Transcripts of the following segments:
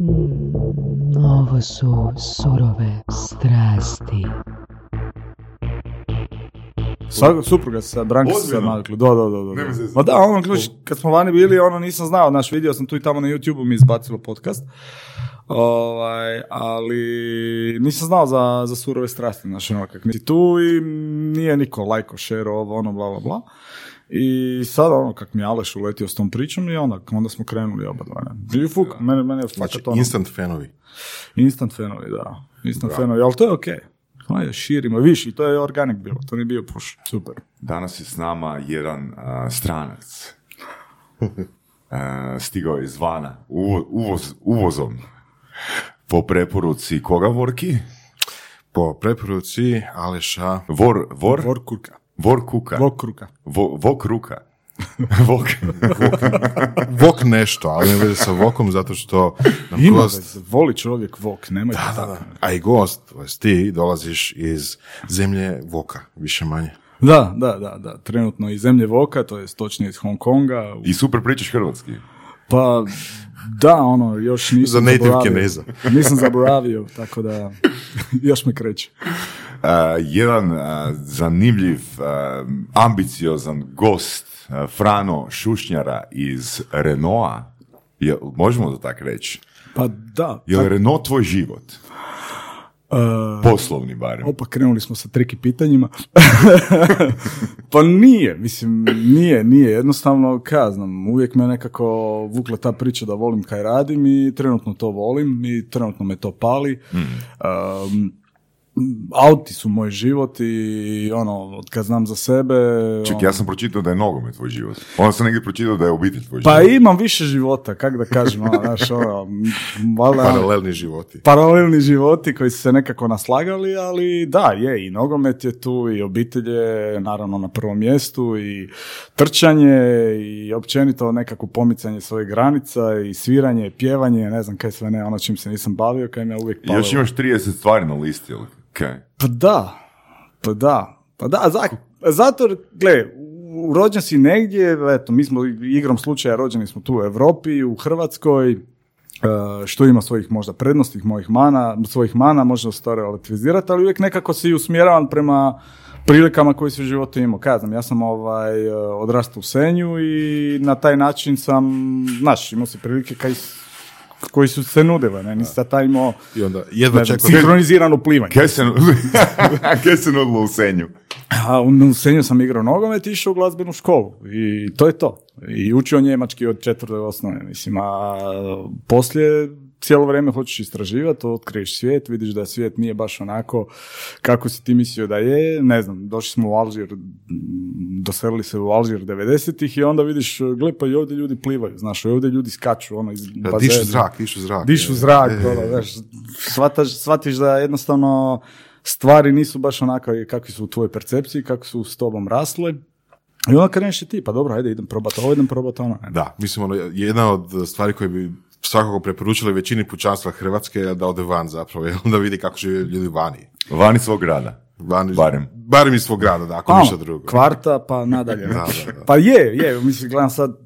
Mm, ovo su surove strasti. Svaka supruga sa Branka se navikli. Da, da, da. da. Ma da, ono, gledaš, kad smo vani bili, ono, nisam znao, naš vidio sam tu i tamo na YouTube-u mi izbacilo podcast. Ovaj, ali nisam znao za, za surove strasti, znaš, ono, kak nisi tu i nije niko lajko, share, ovo, ono, bla, bla, bla. I sad, ono, kak mi je Aleš uletio s tom pričom i onda, onda smo krenuli oba dva. ne. I fuk, mene, mene je Znači, ono, instant fanovi. instant fanovi, da. Instant fanovi, ali to je okej. Ajde, širimo, viš, i to je organic bilo, to nije bio push, super. Danas je s nama jedan a, stranac. A, stigao je izvana, uvo- uvoz, uvozom. Po preporuci koga, Vorki? Po preporuci Aleša Vor, vor, Vor kurka. vor kuka. Vok kruka. Vo, vok ruka. Vok. Vok nešto, ali ne veze sa Vokom zato što nam Ima gost, veze, voli čovjek vok, nemojte da, da, tako. da. a i gost, ti, dolaziš iz zemlje Voka, više manje. Da, da, da, da, trenutno iz zemlje voka, to je točnije iz Hong Konga. I super pričaš hrvatski. Pa, da, ono, još nisam Za native zaboravio. Kineza. nisam zaboravio, tako da još me kreće. Jedan zanimljiv, ambiciozan gost, Frano Šušnjara iz Renaulta. Je, možemo to tako reći? Pa da, Je li Renault tvoj život? e, Poslovni barem. Opa, krenuli smo sa triki pitanjima. pa nije, mislim, nije, nije. Jednostavno, kaj znam, uvijek me nekako vukla ta priča da volim kaj radim i trenutno to volim i trenutno me to pali. Um, auti su moj život i ono, od kad znam za sebe... Ček, ono, ja sam pročitao da je nogomet tvoj život. Onda sam negdje pročitao da je obitelj tvoj Pa život. imam više života, kak da kažem, ono, znaš, ono, valjda- Paralelni životi. paralelni životi koji su se nekako naslagali, ali da, je, i nogomet je tu, i obitelj je naravno na prvom mjestu, i trčanje, i općenito nekako pomicanje svojih granica, i sviranje, i pjevanje, ne znam kaj sve ne, ono čim se nisam bavio, kaj me uvijek palilo. Još imaš 30 stvari na listi, ili kaj? Pa da, pa da, pa da, za, zato, jer, gle, rođen si negdje, eto, mi smo igrom slučaja rođeni smo tu u Europi, u Hrvatskoj, e, što ima svojih možda prednosti, mojih mana, svojih mana, se to relativizirati, ali uvijek nekako si usmjeravan prema prilikama koje si u životu imao. Kaj ja znam, ja sam ovaj, e, odrastao u Senju i na taj način sam, znaš, imao si prilike kaj, koji su se nudile, ne, nisi sad taj imao I onda jedva čekam. sinkronizirano plivanje. Kaj se, kaj se nudilo u senju? A u Senju sam igrao nogomet i išao u glazbenu školu i to je to. I učio njemački od četvrte osnove, mislim, a poslije cijelo vrijeme hoćeš istraživati, otkriješ svijet, vidiš da svijet nije baš onako kako si ti mislio da je, ne znam, došli smo u Alžir, doselili se u Alžir 90-ih i onda vidiš, gle pa i ovdje ljudi plivaju, znaš, i ovdje ljudi skaču, ono, iz bazena. dišu zrak, dišu zrak. Dišu zrak, je, je, ono, je. znaš, shvataš, shvatiš da jednostavno stvari nisu baš onako kakvi su u tvojoj percepciji, kako su s tobom rasle. I onda kreneš i ti, pa dobro, ajde, idem probati ovo, idem probati ono. Da, mislim, ono, jedna od stvari koje bi svakako preporučili većini pučanstva Hrvatske je da ode van zapravo, jer onda vidi kako žive ljudi vani. Vani svog grada. Vani, Barem. Barem iz svog grada, da, ako Pa, ništa drugo. Kvarta, pa nadalje. Da, da, da. Pa je, je, mislim, gledam sad,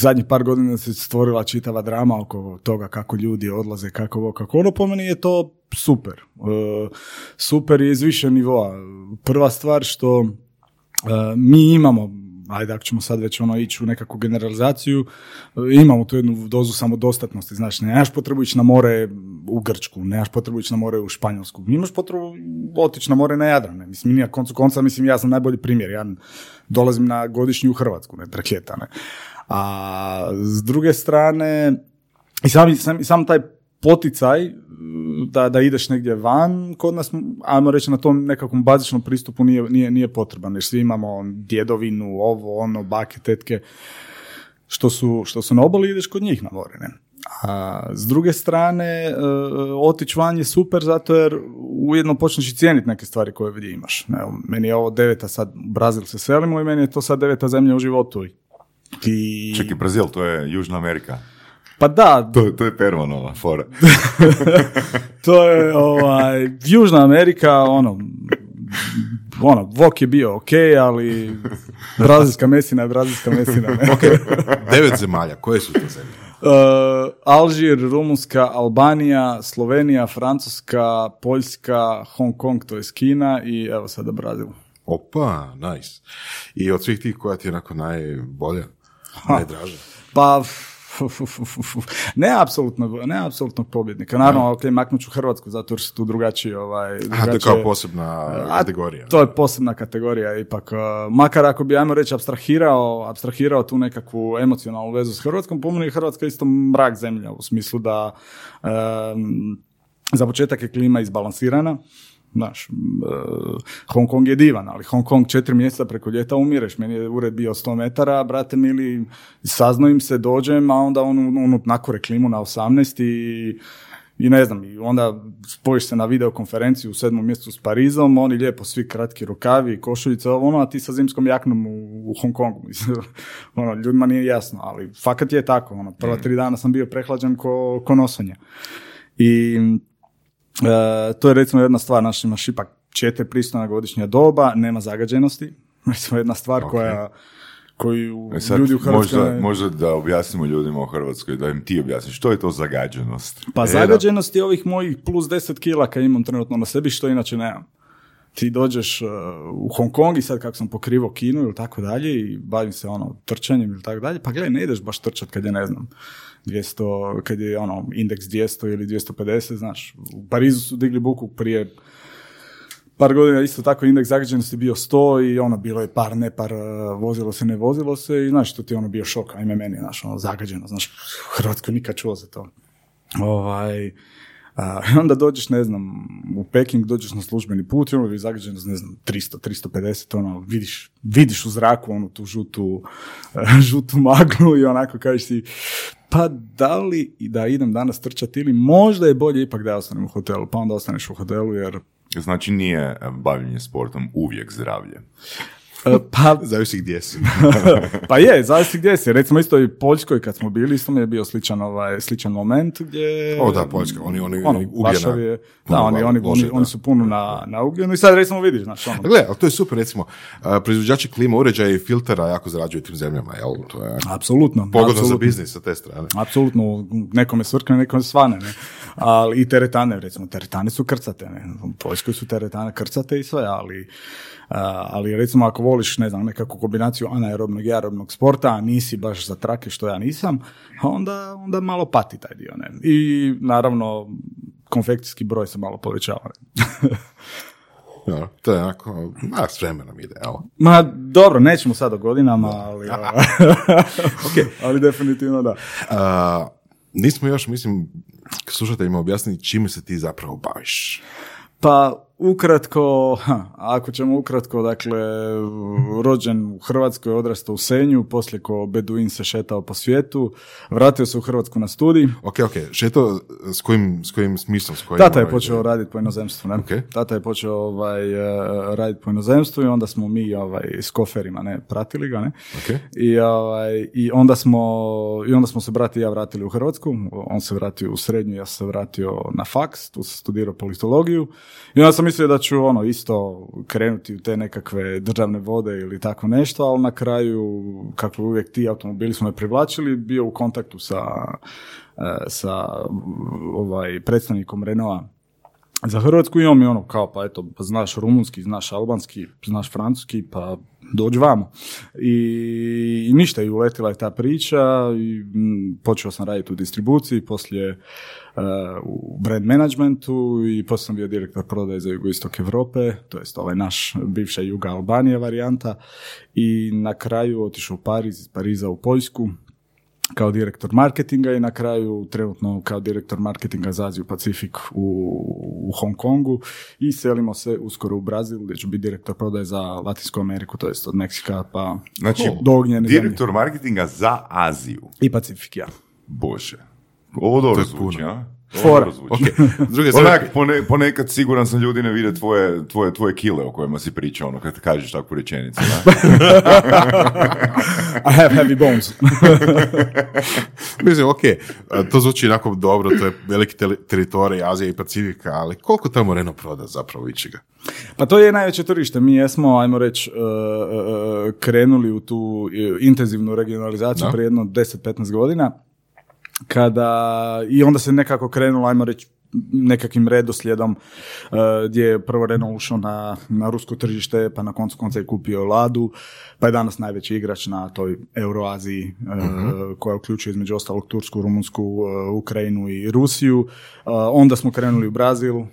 zadnjih par godina se stvorila čitava drama oko toga kako ljudi odlaze, kako ovo, kako ono, po meni je to super. E, super je iz više nivoa. Prva stvar što e, mi imamo, ajde ako ćemo sad već ono ići u nekakvu generalizaciju, e, imamo tu jednu dozu samodostatnosti, znači nemaš potrebu ići na more u Grčku, nemaš potrebu ići na more u Španjolsku, imaš potrebu otići na more na Jadran, ne? mislim, mi na koncu konca, mislim, ja sam najbolji primjer, ja dolazim na godišnju u Hrvatsku, ne, traketa, ne. A s druge strane, i sam, sam, taj poticaj da, da ideš negdje van, kod nas, ajmo reći, na tom nekakvom bazičnom pristupu nije, nije, nije potreban, jer svi imamo djedovinu, ovo, ono, bake, tetke, što su, što su na obali, ideš kod njih na more, ne? A s druge strane, e, otići van je super zato jer ujedno počneš i cijeniti neke stvari koje ovdje imaš. Evo, meni je ovo deveta sad, Brazil se selimo i meni je to sad deveta zemlja u životu. I, Čekaj, Brazil, to je Južna Amerika. Pa da, To, to je Pervanova fora. to je ovaj, Južna Amerika, ono, ono, Vok je bio ok, ali brazilska mesina je brazilska mesina. Ne? Devet zemalja, koje su to zemlje? Alžir, Rumunska, Albanija, Slovenija, Francuska, Poljska, Hong Kong, to je Kina i evo sada Brazil. Opa, nice. I od svih tih koja ti je onako najbolja, najdraža? Pa, ne apsolutno, ne apsolutnog pobjednika. Naravno, ok, maknut ću Hrvatsku, zato jer su tu drugačiji, ovaj, Aha, to je drugačije- kao posebna kategorija. To je posebna kategorija ipak. uh, Makar ako bi, ajmo reći, abstrahirao, abstrahirao tu nekakvu emocionalnu vezu s Hrvatskom, po meni je Hrvatska isto mrak zemlja, u smislu da um, za početak je klima izbalansirana, Znaš, uh, Hong Kong je divan, ali Hong Kong četiri mjeseca preko ljeta umireš. Meni je ured bio 100 metara, brate mili, sazno im se, dođem, a onda on, on nakore klimu na 18 i i ne znam, i onda spojiš se na videokonferenciju u sedmom mjesecu s Parizom, oni lijepo svi kratki rukavi, košuljice, ono, a ti sa zimskom jaknom u, u Hong Kongu. Ono, ljudima nije jasno, ali fakat je tako. Ono, prva tri dana sam bio prehlađen ko, ko nosanje. I e, to je recimo jedna stvar, naš imaš ipak četiri pristojna godišnja doba, nema zagađenosti. Recimo jedna stvar koja koju E sad, ljudi u Hrvatskoj... možda, ne- možda da objasnimo ljudima u Hrvatskoj, da im ti objasniš, što je to zagađenost? Pa E, zagađenost je ovih mojih plus 10 kila kad imam trenutno na sebi, što inače nemam. Ti dođeš uh, u Hong Kong i sad kako sam pokrivao Kinu ili tako dalje i bavim se ono trčanjem ili tako dalje, pa gledaj, ne ideš baš trčat kad je ne znam 200, kad je ono indeks 200 ili 250, znaš. U Parizu su digli buku prije par godina isto tako indeks zagađenosti bio 100 i ono bilo je par ne par uh, vozilo se ne vozilo se i znaš to ti je ono bio šok ajme meni znaš ono zagađeno znaš u Hrvatskoj nikad čuo za to ovaj i onda dođeš, ne znam, u Peking, dođeš na službeni put i ono je zagađenost, ne znam, 300, 350, ono, vidiš, vidiš u zraku onu tu žutu, žutu maglu i onako kažeš si, pa da li da idem danas trčati ili možda je bolje ipak da ja ostanem u hotelu, pa onda ostaneš u hotelu jer Znači nije bavljenje sportom uvijek zdravlje. E, pa Zavisi gdje si. pa je, zavisi gdje si. Recimo isto i Poljskoj kad smo bili, isto mi je bio sličan, ovaj, sličan moment gdje... O da, Poljska, oni- oni ono, ugljena, je- da, oni, oni, oni, da. oni su puno na, na ugljenu i sad recimo vidiš, znaš, ono, A gle, ali to je super, recimo, a, proizvođači klima uređaja i filtera jako zarađuju tim zemljama, jel? To je apsolutno. pogodno za apsolutno. biznis sa te strane. Apsolutno, nekome svrkne, nekome svane, ne. Ali i teretane, recimo, teretane su krcate, ne. U Poljskoj su teretane krcate i sve, ali, ali recimo ako voliš, ne znam, nekakvu kombinaciju anaerobnog i aerobnog sporta, a nisi baš za trake što ja nisam, onda, onda malo pati taj dio, ne. I naravno, konfekcijski broj se malo povećava. Ja, to je onako, ma, s vremenom ide, jel? Ma dobro, nećemo sad o godinama, ali, ali definitivno da. A, nismo još, mislim, slušateljima objasnili čime se ti zapravo baviš. Pa ukratko, ha, ako ćemo ukratko, dakle, rođen u Hrvatskoj, odrastao u Senju, poslije ko Beduin se šetao po svijetu, vratio se u Hrvatsku na studij. Ok, ok, šeto s kojim, s kojim smismom? S kojim, Tata je ovaj, počeo raditi po inozemstvu, ne? Ok. Tata je počeo ovaj, eh, raditi po inozemstvu i onda smo mi ovaj, s koferima ne, pratili ga, ne? Ok. I, ovaj, i, onda smo, I onda smo se brat i ja vratili u Hrvatsku. On se vratio u srednju, ja se vratio na faks, tu sam studirao politologiju. I onda sam mislio da ću ono isto krenuti u te nekakve državne vode ili tako nešto, ali na kraju, kako uvijek ti automobili su me privlačili, bio u kontaktu sa, eh, sa ovaj, predstavnikom Renaulta za Hrvatsku i on mi ono kao pa eto pa znaš rumunski, znaš albanski, znaš francuski pa dođi vamo. I, i ništa i uletila je ta priča i mm, počeo sam raditi u distribuciji, poslije uh, u brand managementu i poslije sam bio direktor prodaje za jugoistok Europe, to jest ovaj naš bivša Juga Albanija varijanta i na kraju otišao u Pariz, iz Pariza u Poljsku kao direktor marketinga i na kraju trenutno kao direktor marketinga za Aziju Pacifik u, u Hong Kongu i selimo se uskoro u Brazil gdje ću biti direktor prodaje za Latinsku Ameriku, to jest od Meksika pa Znači, do ognjene zemlje. direktor marketinga za Aziju. I Pacifik, ja. Bože. Ovo dobro je zvuči, a? Fora. dobro zvuči. Ok, s druge strane, Onak, pone, ponekad siguran sam ljudi ne vide tvoje, tvoje, tvoje kile o kojima si pričao, ono, kad kažeš takvu rečenicu. I have heavy bones. Mislim, ok, to zvuči onako dobro, to je veliki tele- teritorij Azije i Pacifika, ali koliko tamo Renault proda zapravo ičega? Pa to je najveće tržište. Mi jesmo, ajmo reći, uh, uh, krenuli u tu intenzivnu regionalizaciju Da. prije jedno 10-15 godina. Kada i onda se nekako krenulo, ajmo reći, nekakvim redoslijedom uh, gdje je prvo Renault ušao na, na rusko tržište, pa na koncu konca je kupio Ladu, pa je danas najveći igrač na toj Euroaziji uh, koja uključuje između ostalog Tursku, Rumunsku, uh, Ukrajinu i Rusiju. Uh, onda smo krenuli u Brazil uh,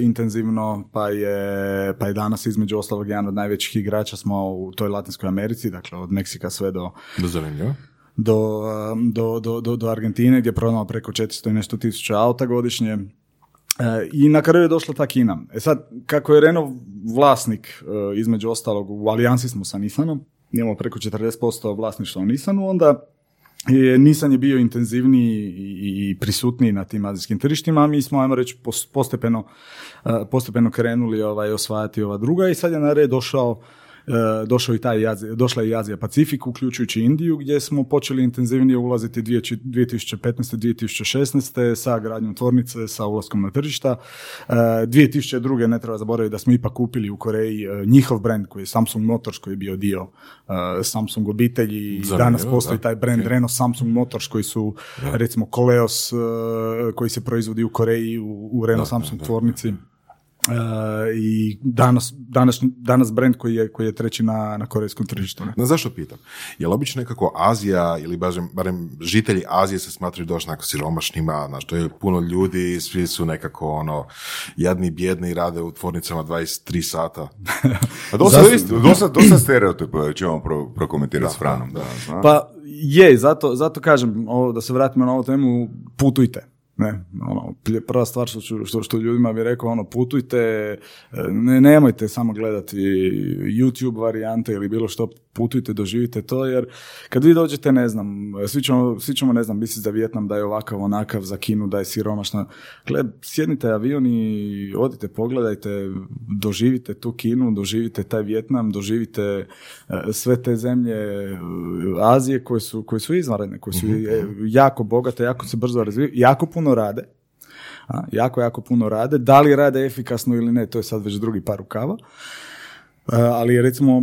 intenzivno, pa je, pa je danas između ostalog jedan od najvećih igrača smo u toj Latinskoj Americi, dakle od Meksika sve do, do, um, do, do, do, do Argentine gdje prodamo preko 400 i nešto tisuća auta godišnje. E, I na kraju je došla ta Kina. E sad, kako je Renault vlasnik, e, između ostalog, u alijansi smo sa Nissanom, imamo preko 40% vlasništva u Nissanu, onda je Nissan je bio intenzivniji i, prisutniji na tim azijskim tržištima, a mi smo, ajmo reći, pos- postepeno, e, postepeno krenuli ovaj, osvajati ova druga i sad je na red došao došao i taj došla i Azija Pacifik, uključujući Indiju, gdje smo počeli intenzivnije ulaziti 2015. 2016. sa gradnjom tvornice, sa ulaskom na tržišta. E, 2002. ne treba zaboraviti da smo ipak kupili u Koreji e, njihov brand koji je Samsung Motors, koji je bio dio e, Samsung obitelji i Zanimljivo, danas postoji da. taj brand Renault Samsung Motors koji su recimo Koleos e, koji se proizvodi u Koreji u, u Renault Samsung tvornici. E, i danas, danas, danas brand koji je, koji je treći na, na korejskom tržištu. ne? Na zašto pitam? Jel obično nekako Azija ili barem, barem žitelji Azije se smatraju dosta onako siromašnima, znaš, to je puno ljudi, svi su nekako ono jadni, bjedni, rade u tvornicama 23 sata. A dosta, dosta, dosta stereotipa ćemo pro, prokomentirati s Franom. Da. Pa je, zato, zato kažem, ovo, da se vratimo na ovu temu, putujte. Ne, ono, prva stvar što, ću- što, što ljudima bi rekao, ono, putujte, e, ne, nemojte samo gledati YouTube varijante ili bilo što, putujte, doživite to, jer kad vi dođete, ne znam, svi ćemo, svi ćemo ne znam, misliti za Vjetnam da je ovakav, onakav, za Kinu da je siromašna. Gled, sjednite avion i odite, pogledajte, doživite tu Kinu, doživite taj Vjetnam, doživite e, sve te zemlje e, Azije koje su, koje su izvanredne, koje su e, jako bogate, jako se brzo razvijaju, jako puno rade. A, jako, jako puno rade. Da li rade efikasno ili ne, to je sad već drugi par rukava. Ali recimo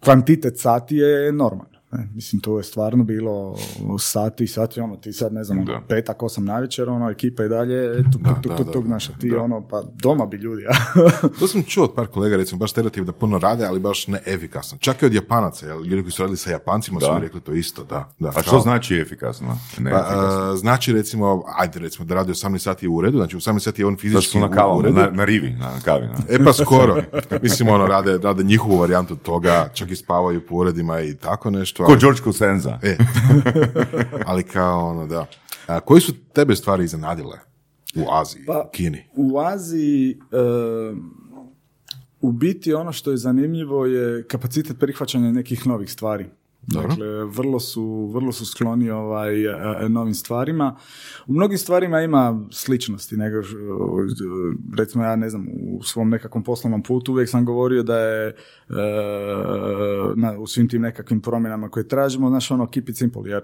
kvantitet sati je normalan. Ne, mislim, to je stvarno bilo sati i sati, ono, ti sad, ne znam, ono, Da. petak, osam navečer, ono, ekipa i dalje, tuk, tuk, tuk, tuk, tuk, da. znaš, a ti, ono, pa doma bi ljudi, a? To sam čuo od par kolega, recimo, baš stereotip da puno rade, ali baš ne efikasno. Čak i od Japanaca, jel? ljudi koji su radili sa Japancima su Da. mi rekli to isto, da. da A što kao- znači efikasno? Ne Pa, efikasno. a, znači recimo, ajde recimo da radi 18 sati u uredu, znači 18 sati je on fizički su na u kavu, uredu. na, na rivi, na kavi. Na. E pa skoro. Mislim, ono, rade, rade njihovu varijantu toga, čak i spavaju po uredima i tako nešto. Ko Ali, George Cosenza. e, ali kao ono, da. A, koji su tebe stvari iznenadile u Aziji, Pa- Kini? U Aziji e, u biti ono što je zanimljivo je kapacitet prihvaćanja nekih novih stvari. Dobro. Dakle, vrlo su, vrlo su skloni ovaj, e, novim stvarima. U mnogim stvarima ima sličnosti. Nego, š- recimo, ja ne znam, u svom nekakvom poslovnom putu uvijek sam govorio da je e, na, u svim tim nekakvim promjenama koje tražimo, znaš, ono, keep it simple, jer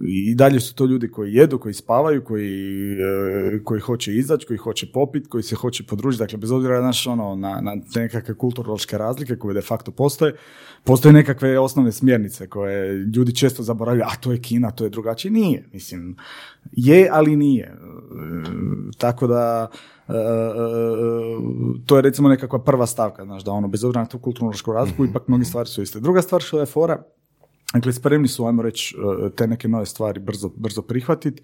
i dalje su to ljudi koji jedu, koji spavaju, koji, e, koji hoće izaći, koji hoće popit, koji se hoće podružiti. Dakle, bez obzira znaš, ono, na, na te nekakve kulturološke razlike koje de facto postoje, postoje nekakve osnovne smjernice koje ljudi često zaboravljaju, a to je Kina, to je drugačije. Nije, mislim, je, ali nije. E, tako da, e, to je recimo nekakva prva stavka, znaš, da ono, bez obzira na tu kulturološku razliku, ipak mnogi stvari su iste. Druga stvar što je fora, Dakle, spremni su, ajmo reći, e, te neke nove stvari brzo, brzo prihvatiti.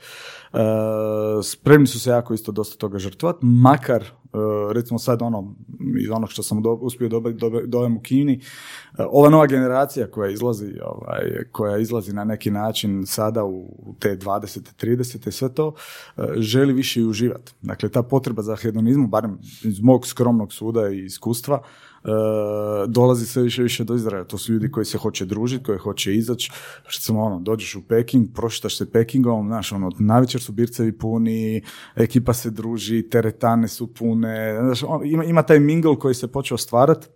spremni su se jako isto dosta toga žrtvati, makar, e, recimo sad ono, iz onog što sam do, uspio dobiti dojam u Kini, e, ova nova generacija koja izlazi, ovaj, koja izlazi na neki način sada u te 20. 30. sve to, e, želi više i uživati. Dakle, ta potreba za hedonizmu, barem iz mog skromnog suda i iskustva, e, dolazi sve više više do izraja. To su ljudi koji se hoće družiti, koji hoće izaći. Recimo, ono, dođeš u Peking, prošitaš se Pekingom, znaš, ono, navečer su bircevi puni, ekipa se druži, teretane su pune, znaš, ono, ima, ima taj mingle koji se počeo stvarati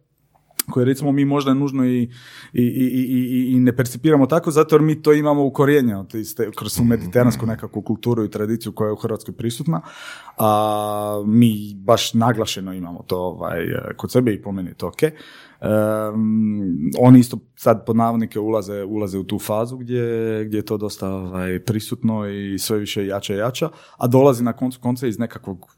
koje recimo mi možda nužno i, i, i, i, i- ne percipiramo tako, zato jer mi to imamo ukorijenjeno te iste- kroz tu mediteransku nekakvu kulturu i tradiciju koja je u Hrvatskoj prisutna, a mi baš naglašeno imamo to ovaj, kod sebe i po meni to ok. Um, oni isto sad pod navodnike ulaze, ulaze u tu fazu gdje, gdje je to dosta ovaj, prisutno i sve više jača i jača, a dolazi na koncu konca iz nekakvog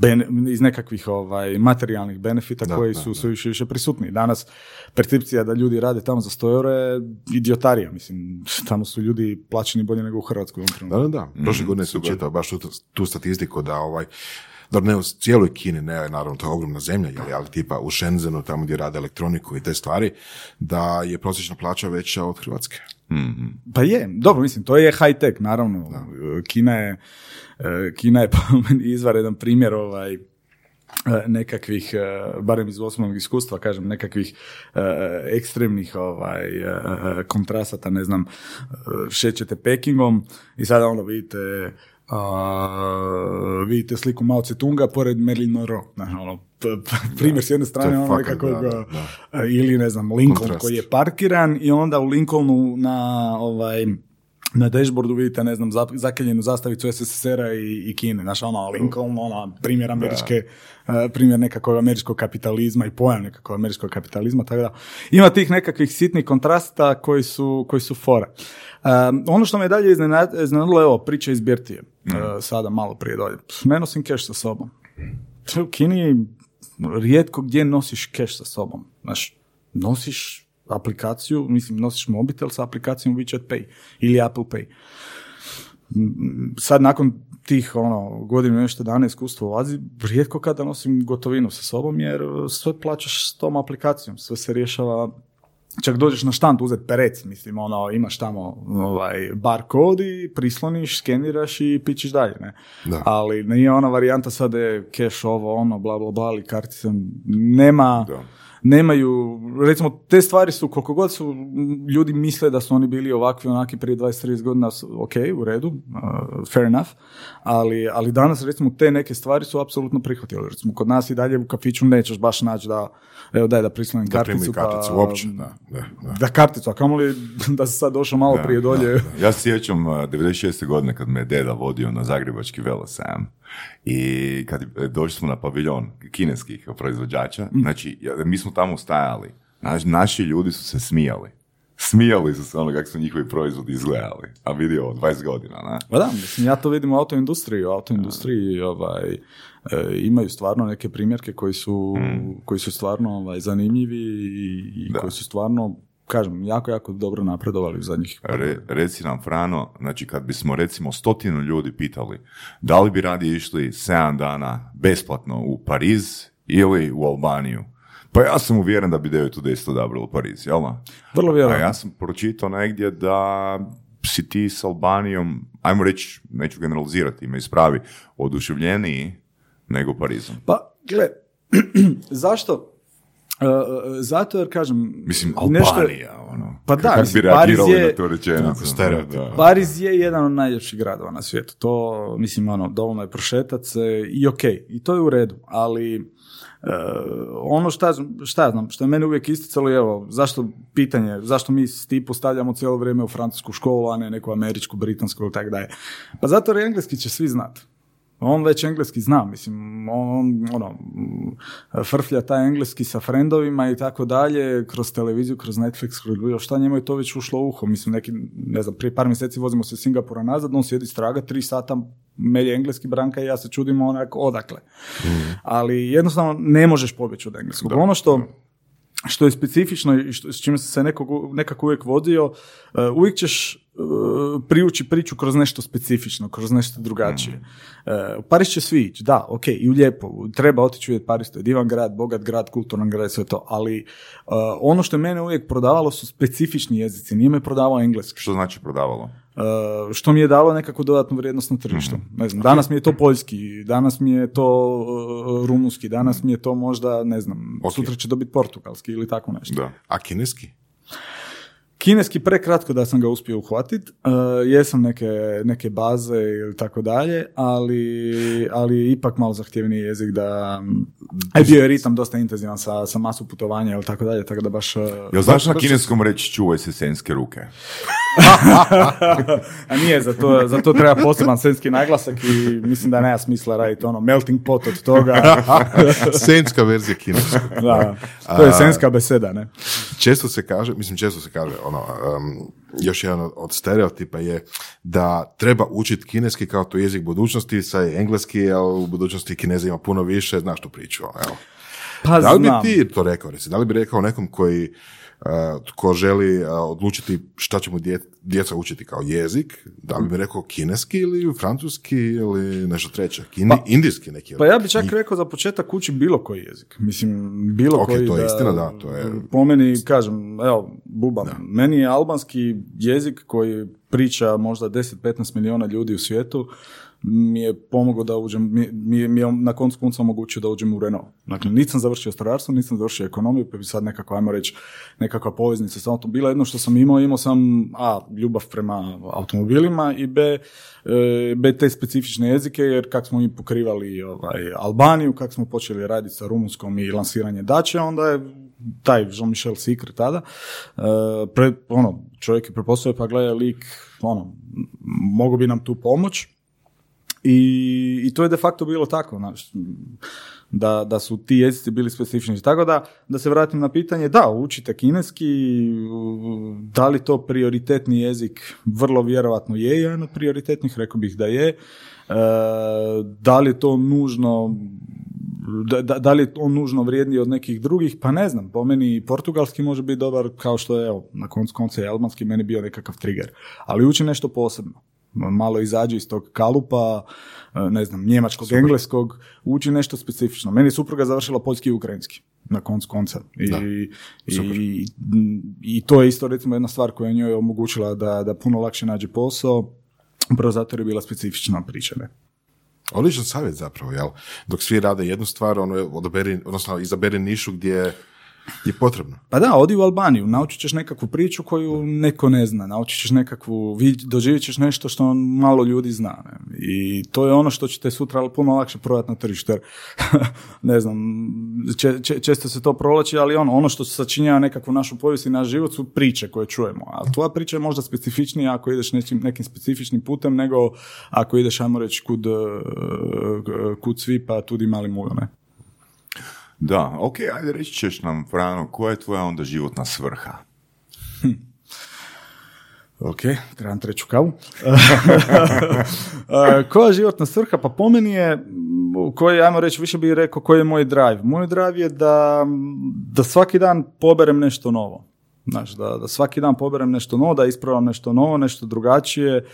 bene- iz nekakvih ovaj, materijalnih benefita Da, koji da, su da. sve više više prisutni. Danas percepcija da ljudi rade tamo za 100 eura je idiotarija. Mislim, tamo su ljudi plaćeni bolje nego u Hrvatskoj. Da, da, da. Prošle godine sam čitao baš tu, tu statistiku da ovaj, da ne u cijeloj Kini, ne, naravno to je ogromna zemlja, jel, ali tipa u Shenzhenu, tamo gdje rade elektroniku i te stvari, da je prosječna plaća veća od Hrvatske. Pa je, dobro, mislim, to je high tech, naravno. Kina je, e, Kina je izvanredan primjer ovaj, e, nekakvih, e, barem iz osnovnog iskustva, kažem, nekakvih ekstremnih ovaj, kontrasata, ne znam, šećete Pekingom i sada ono vidite a, vidite sliku Mao Tse-tunga pored Marilyn Monroe. Ono, primjer s jedne strane ono nekakvog, da, da, e, ili ne znam, Lincoln Kontrast. koji je parkiran i onda u Lincolnu na ovaj na dashboardu vidite, ne znam, zakeljenu zastavicu SSSR-a i, i Kine. Znaš, ono, Lincoln, ono, primjer američke, eh, primjer nekakvog američkog kapitalizma i pojam nekakvog američkog kapitalizma, tako da ima tih nekakvih sitnih kontrasta koji su, koji su fora. Um, ono što me dalje iznenad- iznenadilo, evo, priča iz Birtije, eh, sada malo prije dolje. Ne nosim keš sa sobom. U Kini rijetko gdje nosiš keš sa sobom. Znaš, nosiš aplikaciju, mislim, nosiš mobitel sa aplikacijom WeChat Pay ili Apple Pay. Sad nakon tih ono, godinu nešto dana iskustva u Aziji, rijetko kada nosim gotovinu sa sobom jer sve plaćaš s tom aplikacijom, sve se rješava Čak dođeš na štand uzeti perec, mislim, ono, imaš tamo ovaj, bar kod i prisloniš, skeniraš i pićiš dalje, ne? Da. Ali nije ona varijanta sad je cash ovo, ono, bla, bla, bla, ali kartica nema, Da. Nemaju, recimo, te stvari su, koliko god su ljudi misle da su oni bili ovakvi, onaki prije 20-30 godina, ok, u redu, uh, fair enough, ali, ali danas, recimo, te neke stvari su apsolutno prihvatili. Recimo, kod nas i dalje u kafiću nećeš baš naći da, evo daj da prislonim Da primi karticu, karticu pa, uopće, da, da, da. da karticu, a kamoli da se sad došao malo Da, prije dolje. Ja se sjećam uh, 96. godine kad me deda vodio na zagrebački velosajam i kad je- došli smo na paviljon kineskih proizvođača, Mm. znači mi smo tamo stajali, Naš, naši ljudi su se smijali. Smijali su se ono kako su njihovi proizvodi izgledali. A vidi ovo, 20 godina, ne? Pa da, mislim, ja to vidim u autoindustriji. U autoindustriji ovaj, e, imaju stvarno neke primjerke koji su, koji su stvarno ovaj, zanimljivi i, i koji su stvarno, kažem, jako, jako dobro napredovali u zadnjih... Re, reci nam, Frano, znači kad bismo recimo stotinu ljudi pitali da li bi radije išli 7 dana besplatno u Pariz ili u Albaniju, pa ja sam uvjeren da bi 9 u 10 odabralo Pariz, jel da? Vrlo A vjerojatno. ja sam pročitao negdje da si ti s Albanijom, ajmo reći, neću generalizirati, me ispravi, oduševljeniji nego Parizom. Pa, gle, zašto? E, e, zato jer, kažem... Mislim, nešto- Albanija, ono. Pa da, Kako mislim, bi Pariz reagirali je- na to rečenicu? stereotip. Da, da. Pariz je jedan od najljepših gradova na svijetu. To, mislim, ono, dovoljno je prošetat se i ok, i to je u redu, ali e, ono šta, šta znam, što je mene uvijek isticalo, evo, zašto pitanje, zašto mi s tipu stavljamo cijelo vrijeme u francusku školu, a ne neku američku, britansku ili tako dalje. Pa zato jer engleski će svi znati. On već engleski zna, mislim, on, ono, mm, frflja taj engleski sa frendovima i tako dalje, kroz televiziju, kroz Netflix, kroz bilo šta, njemu je to već ušlo u uho. Mislim, neki, ne znam, prije par mjeseci vozimo se Singapura nazad, on sjedi straga, tri sata melje engleski branka i ja se čudim onako odakle. Ali jednostavno ne možeš pobjeći od engleskog. ono što, što je specifično i što, s čime se nekog, nekako uvijek vodio, uh, uvijek ćeš priući priču kroz nešto specifično, kroz nešto drugačije. Uh, u Pariz će svi ići, da, ok, i u lijepo, treba otići vidjeti Pariz, to je divan grad, bogat grad, kulturan grad, sve to, ali uh, ono što je mene uvijek prodavalo su specifični jezici, nije me prodavao engleski. Što znači prodavalo? Uh, što mi je dalo nekakvu dodatnu vrijednost na tržištu. Ne znam, danas mi je to poljski, danas mi je to uh, rumunski, danas mi je to možda, ne znam, Ok. sutra će dobiti portugalski ili tako nešto. Da. A kineski? Kineski prekratko da sam ga uspio uhvatit, uh, jesam neke, neke baze ili tako dalje, ali, ali ipak malo zahtjevniji jezik da... A bio je ritam dosta intenzivan sa, sa masu putovanja ili tako dalje, tako da baš... uh, Jel znaš na kineskom reći čuvaj se senske ruke? A nije, za to, za to treba poseban senski naglasak i mislim da nema smisla raditi ono melting pot od toga. Senska verzija kineskog. da, to je senska beseda, ne? Često se kaže, mislim često se kaže, ono, um, još jedan od- stereotipa je da treba učiti kineski kao to jezik budućnosti, sa engleski, a u budućnosti kineza ima puno više, znaš tu priču, evo. Pa Da li bi znam. ti to rekao, reci, da li bi rekao nekom koji tko želi uh, odlučiti šta će mu dje- djeca učiti kao jezik, da li bi rekao kineski ili francuski ili nešto treće, Kini, indijski neki Pa ja bi čak rekao za početak uči bilo koji jezik. Mislim, bilo Ok, koji to je istina, da, to je- Po meni, kažem, evo, bubam. Meni je albanski jezik koji priča možda 10-15 milijuna ljudi u svijetu mi je pomogao da uđem, mi, mi, mi je na koncu konca omogućio da uđem u Renault. Dakle, nisam završio strojarstvo, nisam završio ekonomiju, pa bi sad nekako, ajmo reći, nekakva poveznica sa autom. Bila jedno što sam imao, imao sam A, ljubav prema automobilima i B, e, B, te specifične jezike, jer kak smo mi pokrivali ovaj, Albaniju, kak smo počeli raditi sa Rumunskom i lansiranje Dače, onda je taj Jean-Michel Sikr tada, e, pre, ono, čovjek je prepostavio, pa gledaj, lik, ono, mogu bi nam tu pomoć, i, I to je de facto bilo tako, znaš, da, da su ti jezici bili specifični. Tako da, da se vratim na pitanje, da, učite kineski, da li to prioritetni jezik? Vrlo vjerojatno je jedan od prioritetnih, rekao bih da je. E, da li je to nužno da, da, da li je on nužno vrijedniji od nekih drugih, pa ne znam, po meni portugalski može biti dobar, kao što je, evo, na koncu konca i albanski meni bio nekakav trigger, ali uči nešto posebno. Malo izađe iz tog kalupa, e, ne znam, njemačkog, engleskog, uči nešto specifično. Meni je supruga završila poljski i ukrajinski, na koncu konca. I, i, I to je isto, recimo, jedna stvar koja je njoj omogućila da, da puno lakše nađe posao, upravo zato jer je bila specifična priča, ne? Odličan savjet zapravo, jel? Dok svi rade jednu stvar, ono, odaberi, odnosno izaberi nišu gdje je potrebno. Pa da, odi u Albaniju, naučit ćeš nekakvu priču koju neko ne zna, naučit ćeš nekakvu, doživjet ćeš nešto što malo ljudi zna. Ne? I to je ono što će te sutra puno lakše prodati na tržištu. Jer, ne znam, če- če- često se to provlači, ali ono, ono što sačinjava nekakvu našu povijest i naš život su priče koje čujemo. A tvoja priča je možda specifičnija ako ideš nekim, nekim specifičnim putem nego ako ideš, ajmo reći, kud, eh, kud svi pa tudi mali mujo, ne? Da, ok, ajde reći ćeš nam, Frano, koja je tvoja onda životna svrha? Ok, trebam treću kavu. Koja je životna svrha? Pa po meni je, koji, ajmo reći, više bih rekao koji je moj drive. Moj drive je da, da svaki dan poberem nešto novo. Znaš, da, da svaki dan poberem nešto novo, da ispravam nešto novo, nešto drugačije,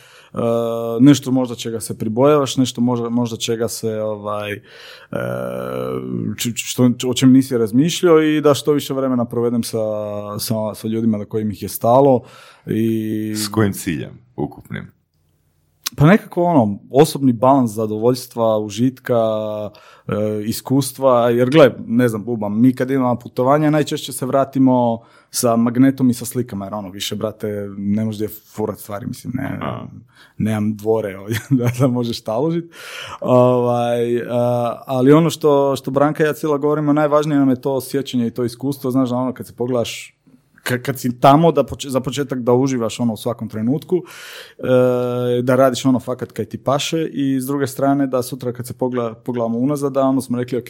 nešto možda čega se pribojavaš, nešto možda, možda čega se ovaj, e, što, o čem nisi razmišljao i da što više vremena provedem sa, sa, sa ljudima na kojim ih je stalo i S kojim ciljem ukupnim? Pa nekako ono, osobni balans zadovoljstva, užitka, e, iskustva, jer gle, ne znam, bubam, mi kad na putovanja najčešće se vratimo sa magnetom i sa slikama, jer ono, više, brate, ne možeš gdje furat stvari, mislim, ne, nemam dvore ovdje da, da možeš taložit. Ovaj, a, ali ono što, što Branka i ja cijelo govorimo, najvažnije nam je to osjećanje i to iskustvo, znaš, da ono, kad se pogledaš kad si tamo da poč- za početak da uživaš ono u svakom trenutku, e, da radiš ono fakat kaj ti paše i s druge strane da sutra kad se pogleda, pogledamo unazad da ono smo rekli ok,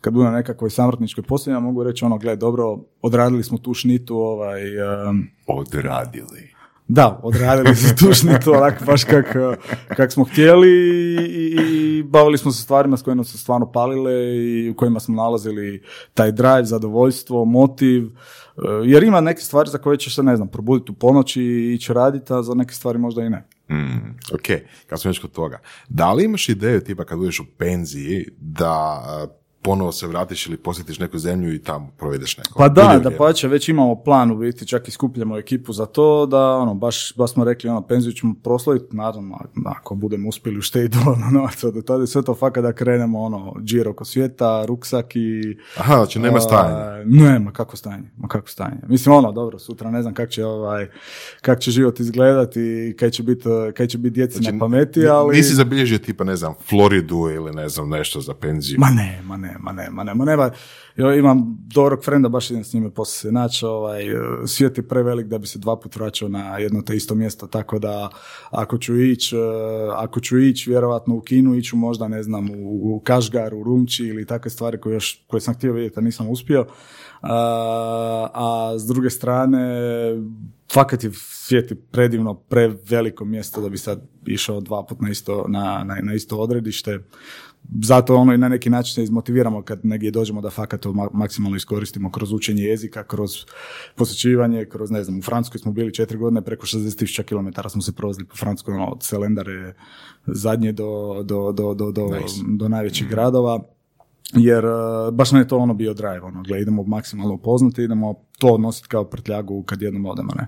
kad budem na nekakvoj samrtničkoj posljednji, ja mogu reći ono, gle, dobro, odradili smo tu šnitu, ovaj, em, Odradili. da, odradili smo tu šnitu, onako baš kak, kak smo htjeli i, i bavili smo se stvarima s kojima su stvarno palile i u kojima smo nalazili taj drive, zadovoljstvo, motiv, jer ima neke stvari za koje ćeš se, ne znam, probuditi u ponoć i ići raditi, a za neke stvari možda i ne. Mm. Ok, kad smo već kod toga. Da li imaš ideju tipa kad budeš u penziji da ponovo se vratiš ili posjetiš neku zemlju i tamo provedeš neko? Pa da, da pače, već imamo plan u biti, čak i skupljamo ekipu za to, da ono, baš, baš smo rekli, ono, penziju ćemo proslaviti, naravno, ako budemo uspjeli uštediti dovoljno novaca do tada, sve to fakat da krenemo, ono, džir oko svijeta, ruksak i... Aha, znači nema stajanja. A, ne, ma kako stanje, ma kako stanje. Mislim, ono, dobro, sutra ne znam kak će, ovaj, kak će život izgledati i kaj će biti, kaj će biti djeci na pameti, ali... Nisi zabilježio tipa, ne znam, Floridu ili ne znam, nešto za penziju. Ma ne, ma ne, nema, nema, nema, nema. Ja imam dobrog frenda, baš idem s njime poslije se naći, ovaj, svijet je prevelik da bi se dva put vraćao na jedno te isto mjesto, tako da ako ću ići, ako ću ići vjerojatno u Kinu, iću možda, ne znam, u, Kašgar, u Rumči ili takve stvari koje, još, koje sam htio vidjeti, a nisam uspio. A, a s druge strane, fakat je svijet je predivno, preveliko mjesto da bi sad išao dva put na isto, na, na, na isto odredište. Zato ono i na neki način se izmotiviramo kad negdje dođemo da fakat to maksimalno iskoristimo kroz učenje jezika, kroz posjećivanje, kroz ne znam, u Francuskoj smo bili četiri godine, preko 60.000 km smo se provozili po Francuskoj, ono, od Selendare zadnje do, do, do, do, do, do najvećih gradova. Jer uh, baš nam je to ono bio drive, ono, gle, idemo maksimalno upoznati, idemo to nositi kao prtljagu kad jednom odemo, ne.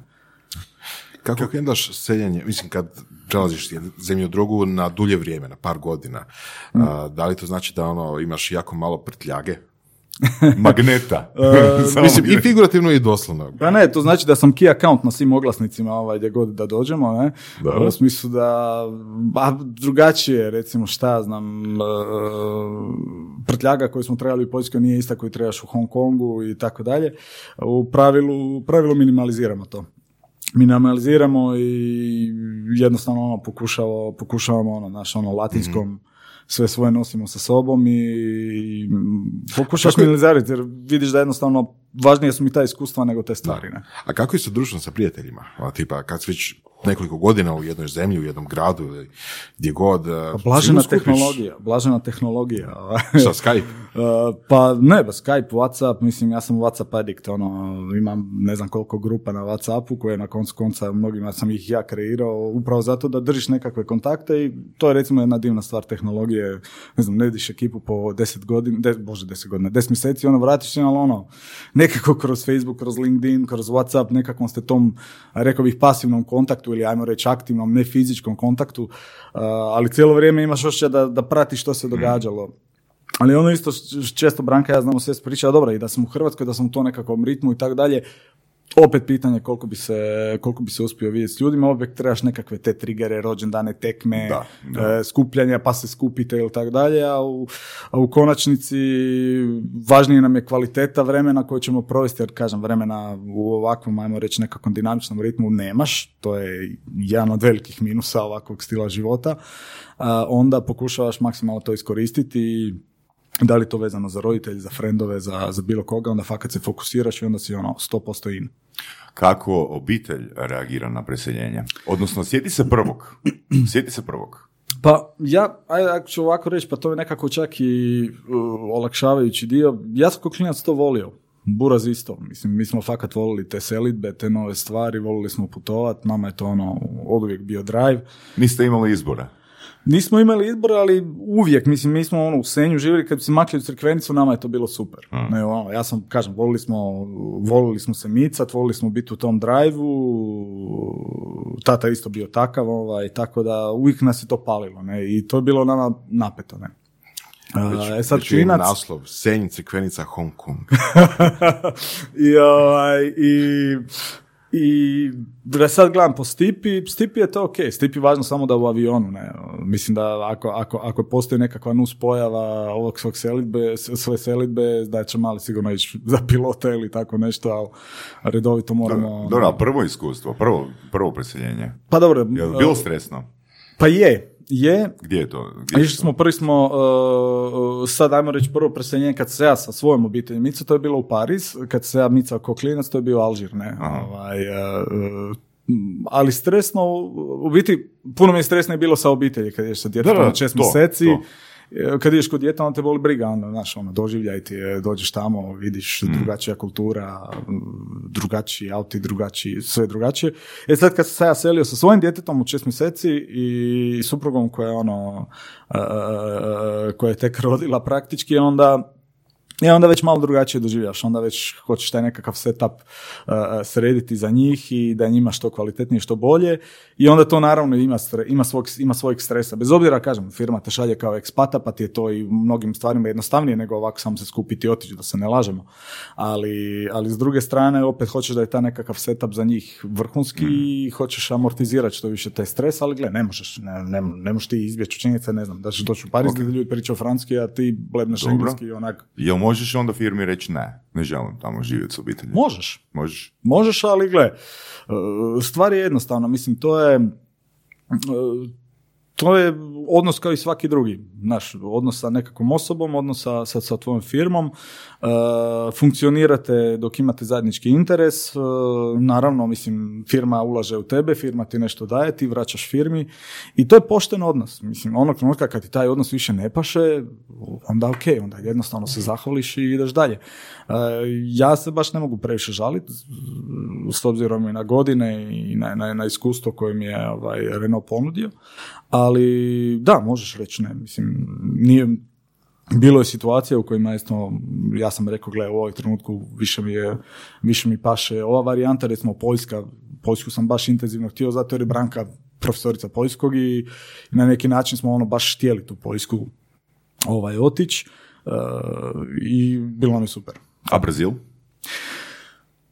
Kako krendaš seljenje, mislim kad prelaziš zemlju drugu na dulje vrijeme, na par godina, mm. da li to znači da ono imaš jako malo prtljage? Magneta. uh, mislim, i figurativno i doslovno. Pa ne, to znači da sam key account na svim oglasnicima ovaj, gdje god da dođemo, ne? U smislu da, ba, drugačije, recimo šta znam, uh, prtljaga koju smo trebali u Poljskoj nije ista koju trebaš u Hong Kongu i tako dalje. U pravilu, pravilu minimaliziramo to minimaliziramo i jednostavno ono pokušavamo, pokušavamo ono, naš ono latinskom mm sve svoje nosimo sa sobom i, pokušaš minimalizirati jer vidiš da jednostavno važnije su mi ta iskustva nego te stvari. Ne? A kako je sa društvom sa prijateljima? A, tipa kad si već nekoliko godina u jednoj zemlji, u jednom gradu ili gdje god. Pa blažena tehnologija, blažena tehnologija. Šta, Skype? Pa ne, ba Skype, Whatsapp, mislim ja sam Whatsapp addict, ono, imam ne znam koliko grupa na Whatsappu koje na koncu konca mnogima sam ih ja kreirao upravo zato da držiš nekakve kontakte i to je recimo jedna divna stvar tehnologije, ne znam, ne vidiš ekipu po deset godina, de, bože deset godina, deset mjeseci, ono vratiš se, ali ono, nekako kroz Facebook, kroz LinkedIn, kroz Whatsapp, nekakvom ste tom, rekao bih, pasivnom kontaktu ili ajmo reći aktivnom, ne fizičkom kontaktu, ali cijelo vrijeme imaš osjećaj da, da pratiš što se mm. događalo. Ali ono isto često Branka ja znamo sve priča, dobro i da sam u Hrvatskoj, da sam u to nekakvom ritmu i tako dalje, opet pitanje koliko bi se, koliko bi se uspio vidjeti s ljudima, uvijek trebaš nekakve te trigere, rođendane, tekme, da, e, skupljanja pa se skupite ili tako dalje, a u, a u konačnici važnije nam je kvaliteta vremena koju ćemo provesti, jer kažem vremena u ovakvom, ajmo reći nekakvom dinamičnom ritmu nemaš, to je jedan od velikih minusa ovakvog stila života, onda pokušavaš maksimalno to iskoristiti i da li to vezano za roditelji, za frendove, za, za bilo koga, onda fakat se fokusiraš i onda si ono 100% in. Kako obitelj reagira na preseljenje? Odnosno, sjeti se prvog. sjeti se prvog. Pa ja, ajde, ako ću ovako reći, pa to je nekako čak i uh, olakšavajući dio. Ja sam klinac to volio. Buraz isto. Mislim, mi smo fakat volili te selitbe, te nove stvari, volili smo putovat, nama je to ono od uvijek bio drive. Niste imali izbora? Nismo imali izbor, ali uvijek, mislim, mi smo ono u Senju živjeli, kad bi se makli u crkvenicu, nama je to bilo super. Ne, ono, ja sam, kažem, volili smo, volili smo se micat, volili smo biti u tom drajvu, tata isto bio takav, ovaj, tako da uvijek nas je to palilo, ne, i to je bilo nama napeto, ne. Već, e sad klinac... naslov, Senj, crkvenica, Hong Kong. I, ovaj, i i da sad gledam po Stipi, Stipi je to ok, Stipi je važno samo da u avionu, ne. Mislim da ako, ako, ako postoji nekakva nus pojava ovog svog selitbe, svoje selitbe, da će mali sigurno ići za pilota ili tako nešto, ali redovito moramo... Dobro, prvo iskustvo, prvo, prvo preseljenje. Pa dobro. Je bilo stresno? Pa je, je. Gdje je to? Gdje išli smo, prvi smo, uh, sad ajmo reći prvo preseljenje kad se ja sa svojom obitelji mica, to je bilo u Pariz, kad se ja micao kao klinac, to je bio Alžir, ne? Ovaj, uh, ali stresno, u biti, puno mi je stresno je bilo sa obitelji kad je sa djetetom šest mjeseci. To kad ideš kod djeta, on te voli briga, onda, znaš, ono, doživljaj ti, dođeš tamo, vidiš mm. drugačija kultura, drugačiji auti, drugačiji, sve drugačije. E sad kad sam se ja selio sa svojim djetetom u šest mjeseci i suprugom koja je ono, koja je tek rodila praktički, onda I onda već malo drugačije doživljaš, onda već hoćeš taj nekakav setup uh, srediti za njih i da je njima što kvalitetnije, što bolje i onda to naravno ima, stre- ima, svog, ima svojeg stresa. Bez obzira, kažem, firma te šalje kao ekspata, pa ti je to i u mnogim stvarima jednostavnije nego ovako sam se skupiti i otići, da se ne lažemo. Ali, ali s druge strane, opet hoćeš da je ta nekakav setup za njih vrhunski i hoćeš amortizirati što više taj stres, ali gle, ne možeš, ne, ne, ne možeš ti izbjeći činjenice, ne znam, da ćeš doći u Pariz gdje ljudi pričaju francuski, a ti blebneš Dobro. engleski i onak, Jel možeš onda firmi reći ne, ne želim tamo živjeti s obitelji? možeš. Možeš? Možeš, ali gle, e, stvar je jednostavna, mislim, to je, e, to je odnos kao i svaki drugi, znaš, odnos sa nekakvom osobom, odnos sa, sa, sa tvojom firmom, e, funkcionirate dok imate zajednički interes, e, naravno, mislim, firma ulaže u tebe, firma ti nešto daje, ti vraćaš firmi i to je pošten odnos, mislim, onog trenutka kad ti taj odnos više ne paše, onda ok, onda jednostavno se zahvališ i ideš dalje. E, ja se baš ne mogu previše žaliti, s obzirom i na godine i na, na, na iskustvo koje mi je ovaj, Renault ponudio, ali da, možeš reći ne, mislim, nije, bilo je situacija u kojima isto, ja sam rekao, gle, u ovoj trenutku više mi, je, više mi paše ova varijanta, recimo Poljska, Poljsku sam baš intenzivno htio, zato jer je Branka profesorica Poljskog i na neki način smo ono baš htjeli tu Poljsku ovaj, otići e, i bilo nam je super. A Brazil?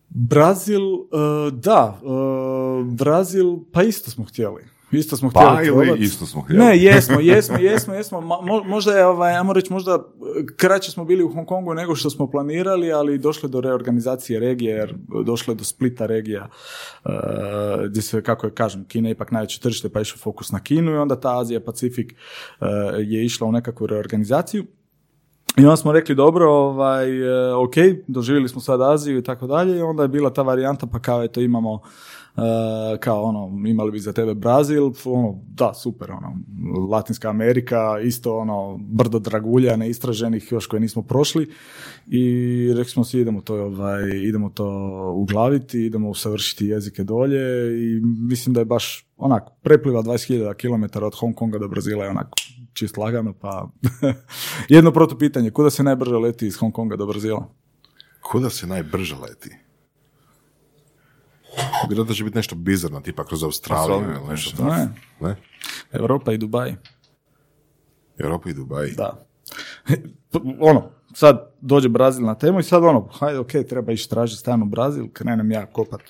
Brazil, e, da, e, Brazil, pa isto smo htjeli. Isto smo Pa htjeli ili probat. isto smo htjeli? Ne, jesmo, jesmo, jesmo, jesmo. Mo- možda je, ovaj, ajmo reći, možda e, kraće smo bili u Hong Kongu nego što smo planirali, ali došlo je do reorganizacije regije, jer došlo je do splita regija, e, gdje se, kako je kažem, Kina je ipak najveće tržište, pa je išao fokus na Kinu i onda ta Azija Pacifik e, je išla u nekakvu reorganizaciju. I onda smo rekli, dobro, ovaj, ok, doživjeli smo sad Aziju i tako dalje, i onda je bila ta varijanta, pa kao eto imamo kao ono, imali bi za tebe Brazil, ono, da, super, ono, Latinska Amerika, isto ono, brdo dragulja neistraženih još koje nismo prošli i rekli smo si idemo to, ovaj, idemo to uglaviti, idemo usavršiti jezike dolje i mislim da je baš onak, prepliva 20.000 km od Hong Konga do Brazila je onak čist lagano, pa jedno protupitanje, kuda se najbrže leti iz Hong Konga do Brazila? Kuda se najbrže leti? Vjerojatno će biti nešto bizarno, tipa kroz Australiju ili nešto tako. Ne, Ne? Europa i Dubaj, Europa i Dubaj. da. ono, sad dođe Brazil na temu i sad ono, hajde, ok, treba ići tražiti stan u Brazil, krenem ja kopat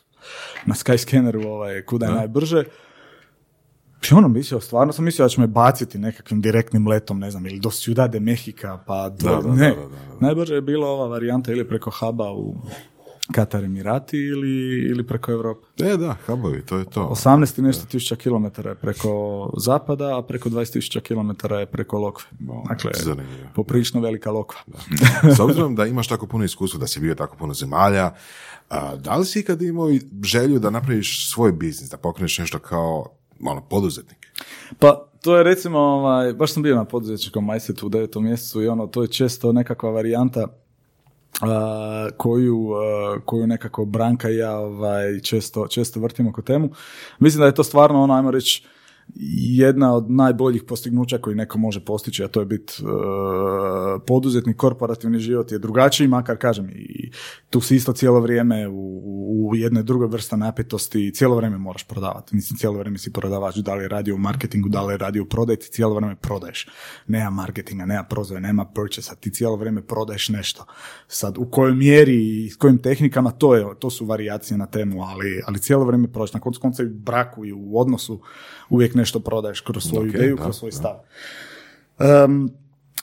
na Skyscanneru ovaj, kuda je najbrže. I ono mislio, stvarno sam mislio da će me baciti nekakvim direktnim letom, ne znam, ili do Ciudad de Mexica, pa do, Da, da, ne. da, da, da. Najbrže je bila ova varijanta ili preko huba u Katar Emirati ili, ili preko Europe. E, da, hubovi, to je to. 18 i nešto tisuća kilometara je preko zapada, a preko 20 tisuća kilometara je preko Lokve. Dakle, zanimljivo. poprilično velika Lokva. S obzirom da imaš tako puno iskustva, da si bio tako puno zemalja, a, da li si ikad imao želju da napraviš svoj biznis, da pokreneš nešto kao ono, poduzetnik? Pa to je recimo, ovaj, baš sam bio na poduzetničkom majsetu u devetom mjesecu i ono, to je često nekakva varijanta a, koju, a, koju nekako Branka i ja ovaj, često, često vrtimo oko temu. Mislim da je to stvarno ono, ajmo reći, jedna od najboljih postignuća koji neko može postići, a to je biti poduzetnik, korporativni život je drugačiji, makar kažem i tu si isto cijelo vrijeme u, u jednoj drugoj vrsta napetosti cijelo vrijeme moraš prodavati. Mislim, cijelo vrijeme si prodavač, da li je radio u marketingu, da li je radio u prodaji, ti cijelo vrijeme prodaješ. Nema marketinga, nema prodaje, nema purchase ti cijelo vrijeme prodaješ nešto. Sad, u kojoj mjeri i s kojim tehnikama, to, je, to su varijacije na temu, ali, ali cijelo vrijeme prodaješ. Na koncu konca i braku i u odnosu uvijek nešto prodaješ kroz svoju Ok, ideju, da, kroz svoj da. stav. Em,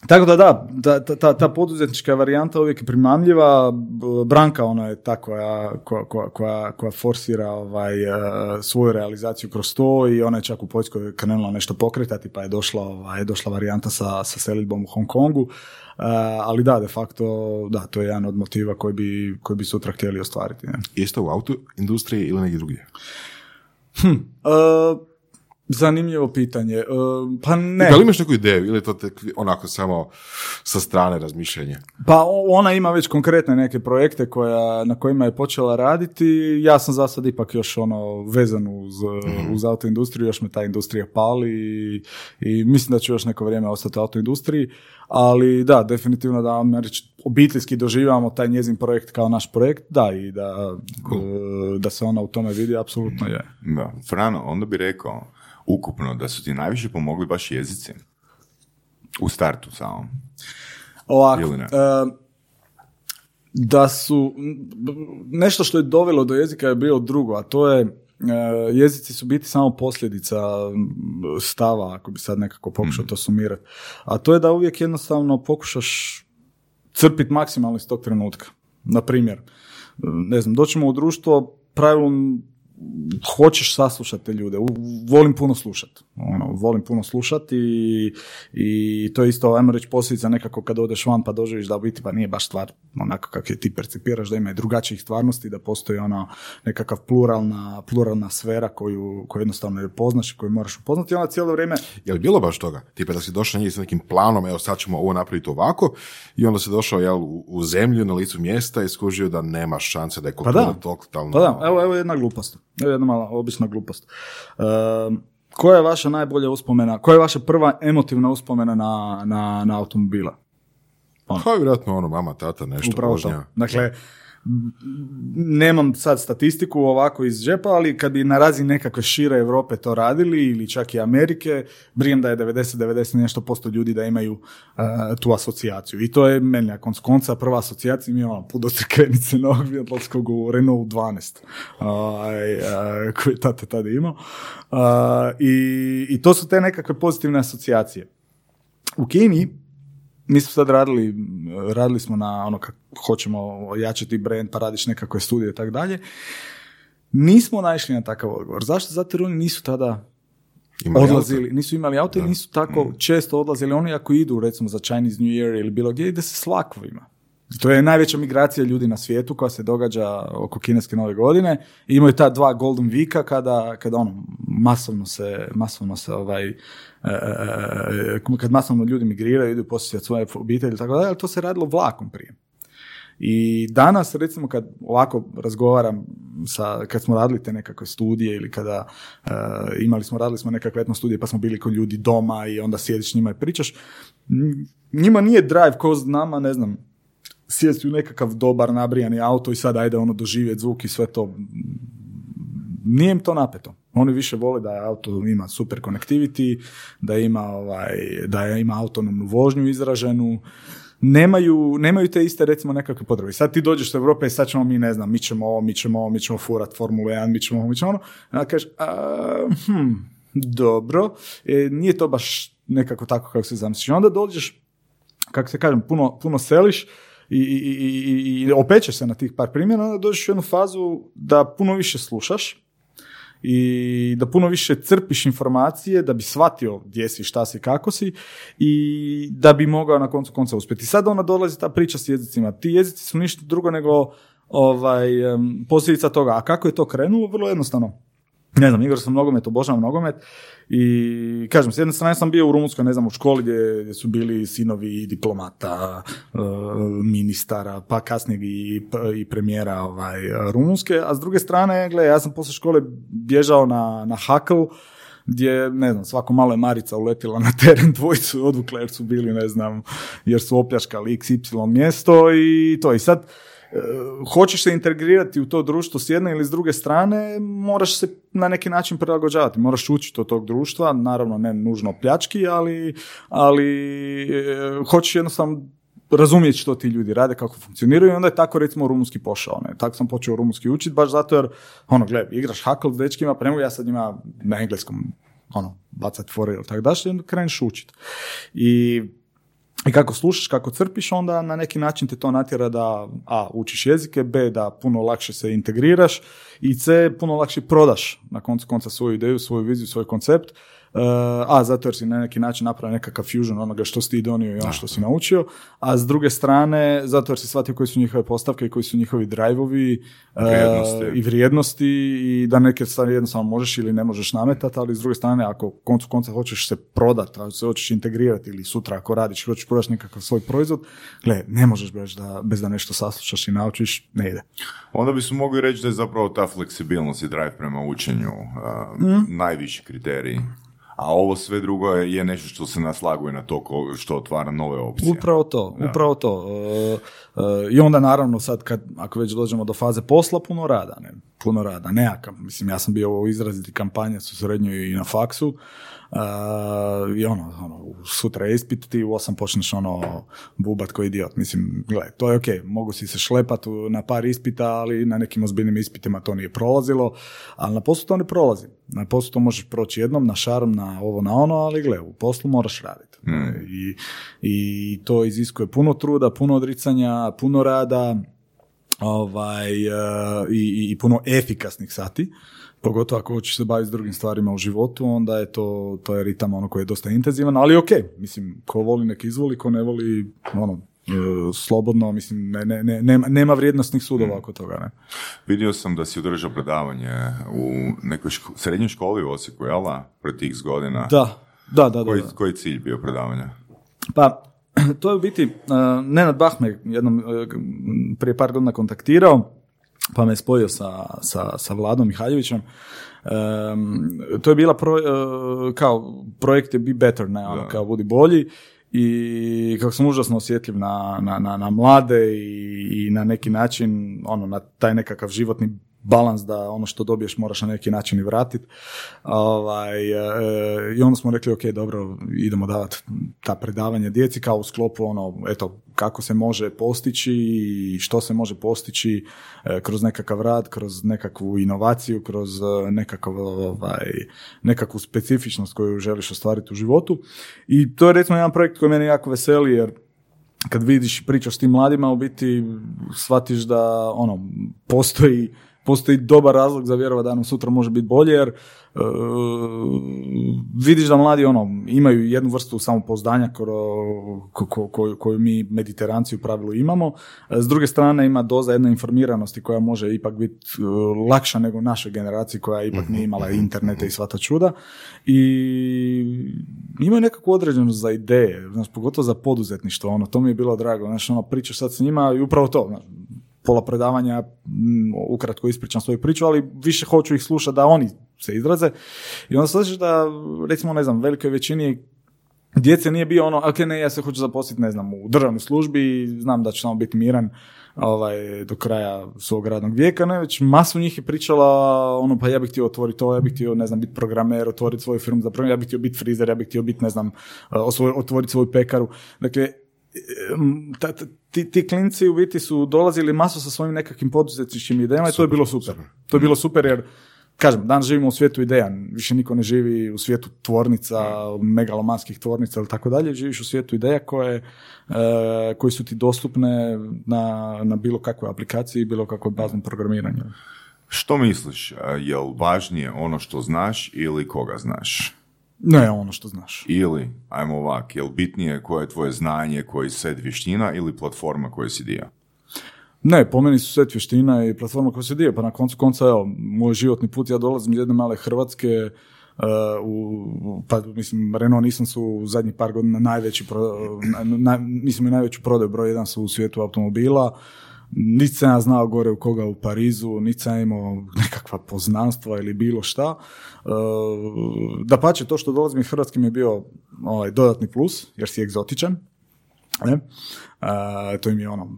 tako da da, ta, ta, ta poduzetnička varijanta uvijek je primamljiva. Branka ona je ta koja, koja, koja, koja, koja forsira ovaj, e, svoju realizaciju kroz to i ona je čak u Poljskoj krenula nešto pokretati pa je došla, ovaj, došla varijanta sa, sa selidbom u Hong Kongu. E, ali da, de facto, da, to je jedan od motiva koji bi, koji bi sutra htjeli ostvariti. Ne? Isto u auto industriji ili negdje drugdje? E, Zanimljivo pitanje. E, Pa ne. Da li imaš neku ideju ili je to tek onako samo sa strane razmišljanje? Pa ona ima već konkretne neke projekte koja, na kojima je počela raditi. Ja sam za sad ipak još ono vezan uz, uz autoindustriju, još me ta industrija pali i, i mislim da ću još neko vrijeme ostati u autoindustriji. Ali da, definitivno da vam reći, obiteljski doživljavamo taj njezin projekt kao naš projekt, da, i da, e, da se ona u tome vidi, apsolutno je. Da. Frano, onda bi rekao ukupno da su ti najviše pomogli baš jezici. U startu samo. Ovako, da su, nešto što je dovelo do jezika je bilo drugo, a to je, jezici su biti samo posljedica stava, ako bi sad nekako pokušao to sumirati. A to je da uvijek jednostavno pokušaš crpiti maksimalno iz tog trenutka. Na primjer, ne znam, doćemo u društvo, pravilom hoćeš saslušati te ljude, volim puno slušati, ono, volim puno slušati i, i to je isto, ajmo reći, posljedica nekako kad odeš van pa doživiš da biti pa nije baš stvar onako kako je ti percipiraš, da ima i drugačijih stvarnosti, da postoji ono nekakav pluralna, pluralna sfera koju, koju jednostavno ne poznaš i koju moraš upoznati. I onda cijelo vrijeme Je li bilo baš toga? Tipa da si došao njih s nekim planom, evo sad ćemo ovo napraviti ovako, i onda si došao jel, u, u zemlju na licu mjesta i skužio da nema šanse da je Pa kultura da, totalno... pa da, evo, evo jedna glupost. Evo jedna mala obična glupost. Ehm, koja je vaša najbolja uspomena, koja je vaša prva emotivna uspomena na, na, na automobila? Pa vjerojatno ono, mama, tata, nešto, Upravo vožnja. to. Dakle, nemam sad statistiku ovako iz džepa, ali kad bi na razini nekakve šire Europe to radili ili čak i Amerike, brijem da je 90-90 nešto posto ljudi da imaju uh, tu asocijaciju. I to je meni na koncu konca prva asocijacija mi ono put do Novog Vjetlovskog u Renault 12 ovaj, uh, koji je tata tada imao. Uh, i, I to su te nekakve pozitivne asocijacije. U Kini mi smo sad radili, radili smo na ono kako hoćemo ojačati brand, pa radiš nekakve studije i tako dalje. Nismo naišli na takav odgovor. Zašto? Zato jer oni nisu tada Imali odlazili, nisu imali auto i nisu tako često odlazili. Oni ako idu recimo za Chinese New Year ili bilo gdje, ide se s vlakovima. To je najveća migracija ljudi na svijetu koja se događa oko kineske nove godine. I imaju ta dva golden vika kada, kada ono, masovno se, masovno se ovaj, kad masovno ljudi migriraju, idu posjetiti svoje obitelji tako dalje, ali to se radilo vlakom prije. I danas, recimo, kad ovako razgovaram sa, kad smo radili te nekakve studije ili kada e, imali smo, radili smo nekakve etno studije pa smo bili kod ljudi doma i onda sjediš njima i pričaš, njima nije drive ko nama, ne znam, sjesti u nekakav dobar nabrijani auto i sad ajde ono doživjeti zvuk i sve to. Nije im to napeto. Oni više vole da auto ima super connectivity, da ima, ovaj, da ima autonomnu vožnju izraženu, nemaju, nemaju te iste recimo nekakve potrebe. Sad ti dođeš u Europe i sad ćemo mi, ne znam, mi ćemo ovo, mi ćemo ovo, mi ćemo furat Formulu 1, mi ćemo ovo, mi ćemo ono. Onda kažeš, a, hm, dobro, e, nije to baš nekako tako kako se zamisliš. Onda dođeš, kako se kažem, puno, puno seliš i, i, i, i, opečeš se na tih par primjera, onda dođeš u jednu fazu da puno više slušaš, i da puno više crpiš informacije da bi shvatio gdje si, šta si, kako si i da bi mogao na koncu konca uspjeti. Sad onda dolazi ta priča s jezicima. Ti jezici su ništa drugo nego ovaj, posljedica toga. A kako je to krenulo? Vrlo jednostavno. Ne znam, igrao sam nogomet, obožavam nogomet i kažem, s jedne strane sam bio u Rumunskoj, ne znam, u školi gdje, su bili sinovi diplomata, e, ministara, pa kasnije i, i premijera ovaj, Rumunske, a s druge strane, gle, ja sam poslije škole bježao na, na Hakl, gdje, ne znam, svako malo je Marica uletila na teren, dvojicu i odvukla jer su bili, ne znam, jer su opljaškali XY mjesto i to. I sad, hoćeš se integrirati u to društvo s jedne ili s druge strane, moraš se na neki način prilagođavati, moraš učiti od tog društva, naravno ne nužno pljački, ali, ali e, hoćeš jednostavno razumjeti što ti ljudi rade, kako funkcioniraju i onda je tako recimo rumunski pošao. Ne? Tako sam počeo rumunski učiti, baš zato jer, ono, gle, igraš hakl s dečkima, pa ja sad njima na engleskom ono, bacat fore ili tako daš i onda kreneš učiti. I i kako slušaš, kako crpiš, onda na neki način te to natjera da A, učiš jezike, B, da puno lakše se integriraš i C, puno lakše prodaš na koncu konca svoju ideju, svoju viziju, svoj koncept, a zato jer si na neki način napravio nekakav fusion onoga što si ti donio i ono što si naučio, a s druge strane zato jer si shvatio koji su njihove postavke i koji su njihovi drajvovi Vrijednosti. i vrijednosti i da neke stvari jednostavno možeš ili ne možeš nametati, ali s druge strane ako koncu konca hoćeš se prodati, ako se hoćeš integrirati ili sutra ako radiš, hoćeš prodati nekakav svoj proizvod, gle, ne možeš bez da, bez da nešto saslušaš i naučiš, ne ide. Onda bismo mogli reći da je zapravo ta fleksibilnost i drive prema učenju a, Mhm. najviši kriterij. A ovo sve drugo je, nešto što se naslaguje na to ko- što otvara nove opcije. Upravo to, upravo to. E, e, I onda naravno sad kad, ako već dođemo do faze posla, puno rada, ne? Puno rada, nekakav. Mislim, ja sam bio u izraziti kampanje u srednjoj i na faksu. I ono, ono, sutra je ispit, ti u osam počneš ono bubat koji idiot. Mislim, gle, to je ok, mogu si se šlepat na par ispita, ali na nekim ozbiljnim ispitima to nije prolazilo, ali na poslu to ne prolazi. Na poslu to možeš proći jednom, na šarm, na ovo, na ono, ali gle, u poslu moraš raditi. I, I to iziskuje puno truda, puno odricanja, puno rada, ovaj, e, i, i puno efikasnih sati. Pogotovo ako hoćeš se baviti s drugim stvarima u životu, onda je to, to je ritam ono koji je dosta intenzivan, ali ok, mislim, ko voli nek izvoli, ko ne voli, ono, e, slobodno, mislim, ne, ne, ne, nema, nema vrijednostnih sudova oko toga, ne. Vidio sam da si održao predavanje u nekoj ško- srednjoj školi u Osijeku, jel da? Pred x godina. Da, da, da, da. Koji, da. koji je cilj bio predavanja? Pa, to je u biti, uh, Nenad Bah me jednom uh, prije par godina kontaktirao, pa me spojio sa, sa, sa Vladom Mihaljevićem. Um, to je bila pro, uh, kao projekt je Be Better, ne, ono, kao budi bolji i kako sam užasno osjetljiv na, na, na, na mlade i, i na neki način ono, na taj nekakav životni balans da ono što dobiješ moraš na neki način i vratiti. Ovaj, e, I onda smo rekli, ok, dobro, idemo davati ta predavanja djeci kao u sklopu ono, eto, kako se može postići i što se može postići e, kroz nekakav rad, kroz nekakvu inovaciju, kroz e, nekakav, ovaj, nekakvu specifičnost koju želiš ostvariti u životu. I to je recimo jedan projekt koji mene jako veseli jer kad vidiš pričaš s tim mladima, u biti shvatiš da ono, postoji, postoji dobar razlog za vjerovat da nam sutra može biti bolje, jer e, vidiš da mladi ono, imaju jednu vrstu samopouzdanja kro- ko- ko- koju, koju mi mediteranci u pravilu imamo. E, S druge strane ima doza jedne informiranosti koja može ipak biti e, lakša nego našoj generaciji koja ipak nije imala interneta i sva ta čuda. I imaju nekakvu određenost za ideje, znaš, pogotovo za poduzetništvo, ono, to mi je bilo drago, znaš, ono, pričaš sad s njima i upravo to, znaš, pola predavanja, mm, ukratko ispričam svoju priču, ali više hoću ih slušati da oni se izraze. I onda shvatiš da, recimo, ne znam, velikoj većini djece nije bio ono, ok, ne, ja se hoću zaposliti, ne znam, u državnoj službi, znam da ću samo biti miran ovaj, do kraja svog radnog vijeka, ne, već masu njih je pričala, ono, pa ja bih htio otvoriti to, ja bih htio, ne znam, biti programer, otvoriti svoju firmu za program, ja bih htio biti frizer, ja bih htio biti, ne znam, osvoj- otvoriti svoju pekaru. Dakle, ti, ti klinci u biti su dolazili masu sa svojim nekakvim poduzetničkim idejama i to je bilo super. To je bilo super jer Kažem, danas živimo u svijetu ideja, više niko ne živi u svijetu tvornica, megalomanskih tvornica ili tako dalje, živiš u svijetu ideja koje, e, koji su ti dostupne na, na bilo kakvoj aplikaciji i bilo kakvoj baznom programiranju. Što misliš, je li važnije ono što znaš ili koga znaš? Ne ono što znaš. Ili, ajmo ovak, je li bitnije koje je tvoje znanje, koji set vještina ili platforma koju si dio? Ne, po meni su set vještina i platforma koja se dio, pa na koncu konca, evo, moj životni put, ja dolazim iz jedne male Hrvatske, uh, u, pa mislim, Renault nisam su u zadnjih par godina najveći, pro, na, i najveću prodaju, broj jedan su u svijetu automobila, niti sam ja znao gore u koga u Parizu, niti sam imao nekakva poznanstva ili bilo šta. da pače, to što dolazim iz Hrvatske mi je bio ovaj, dodatni plus, jer si egzotičan. Ne? A, to im je ono,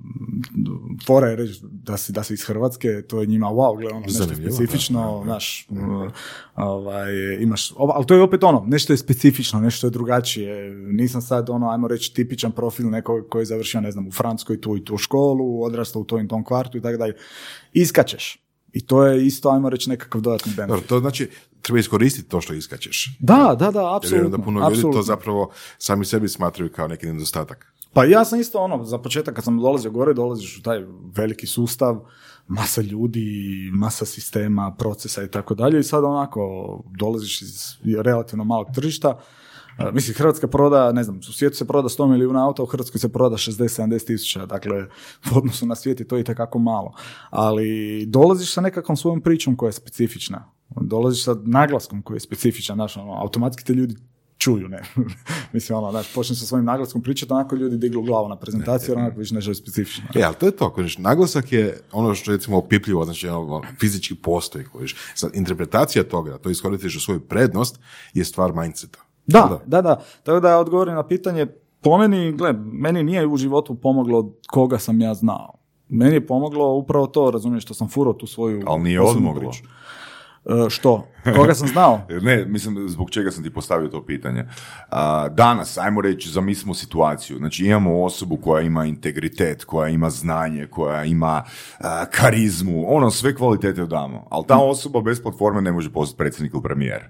fora je reći da si, da si iz Hrvatske, to je njima wow, gle, ono, nešto Zanimljivo, specifično, znaš, uh, ovaj, imaš, ova- ali to je opet ono, nešto je specifično, nešto je drugačije, nisam sad ono, ajmo reći, tipičan profil nekog koji je završio, ne znam, u Francuskoj tu i tu školu, odrastao u tom i tom kvartu i tako dalje, iskačeš. I to je isto, ajmo reći, nekakav dodatni benefit. Dobro, to znači treba iskoristiti to što iskačeš. Da, da, da, Jer apsolutno. da puno ljudi to zapravo sami sebi smatraju kao neki nedostatak. Pa ja sam isto ono, za početak kad sam dolazio gore, dolaziš u taj veliki sustav, masa ljudi, masa sistema, procesa i tako dalje i sad onako dolaziš iz relativno malog tržišta, Uh, mislim, Hrvatska proda, ne znam, u svijetu se proda 100 milijuna auta, u Hrvatskoj se proda 60-70 tisuća, dakle, u odnosu na svijet je to i takako malo. Ali dolaziš sa nekakvom svojom pričom koja je specifična. Dolaziš sa naglaskom koji je specifičan, znaš, ono, automatski te ljudi čuju, ne. Mislim, ono, znaš, počneš sa svojim naglaskom pričati, onako ljudi diglu glavu na prezentaciju, jer onako više nešto je specifično. E, ali to je to, kojiš, naglasak je ono što je recimo opipljivo, znači ono, fizički postoji, kojiš. Sad, interpretacija toga, da to iskoristiš u svoju prednost, je stvar mindseta. Da, da, da. Tako da odgovorim na pitanje, po meni, gle, meni nije u životu pomoglo koga sam ja znao. Meni je pomoglo upravo to, razumiješ, što sam furao tu svoju Ali nije odmoglo. priču. E, što? Koga sam znao? Ne, mislim, zbog čega sam ti postavio to pitanje. Danas, ajmo reći, zamislimo situaciju. Znači, imamo osobu koja ima integritet, koja ima znanje, koja ima karizmu, ono, sve kvalitete damo. Ali ta osoba bez platforme ne može postati predsjednik ili premijer.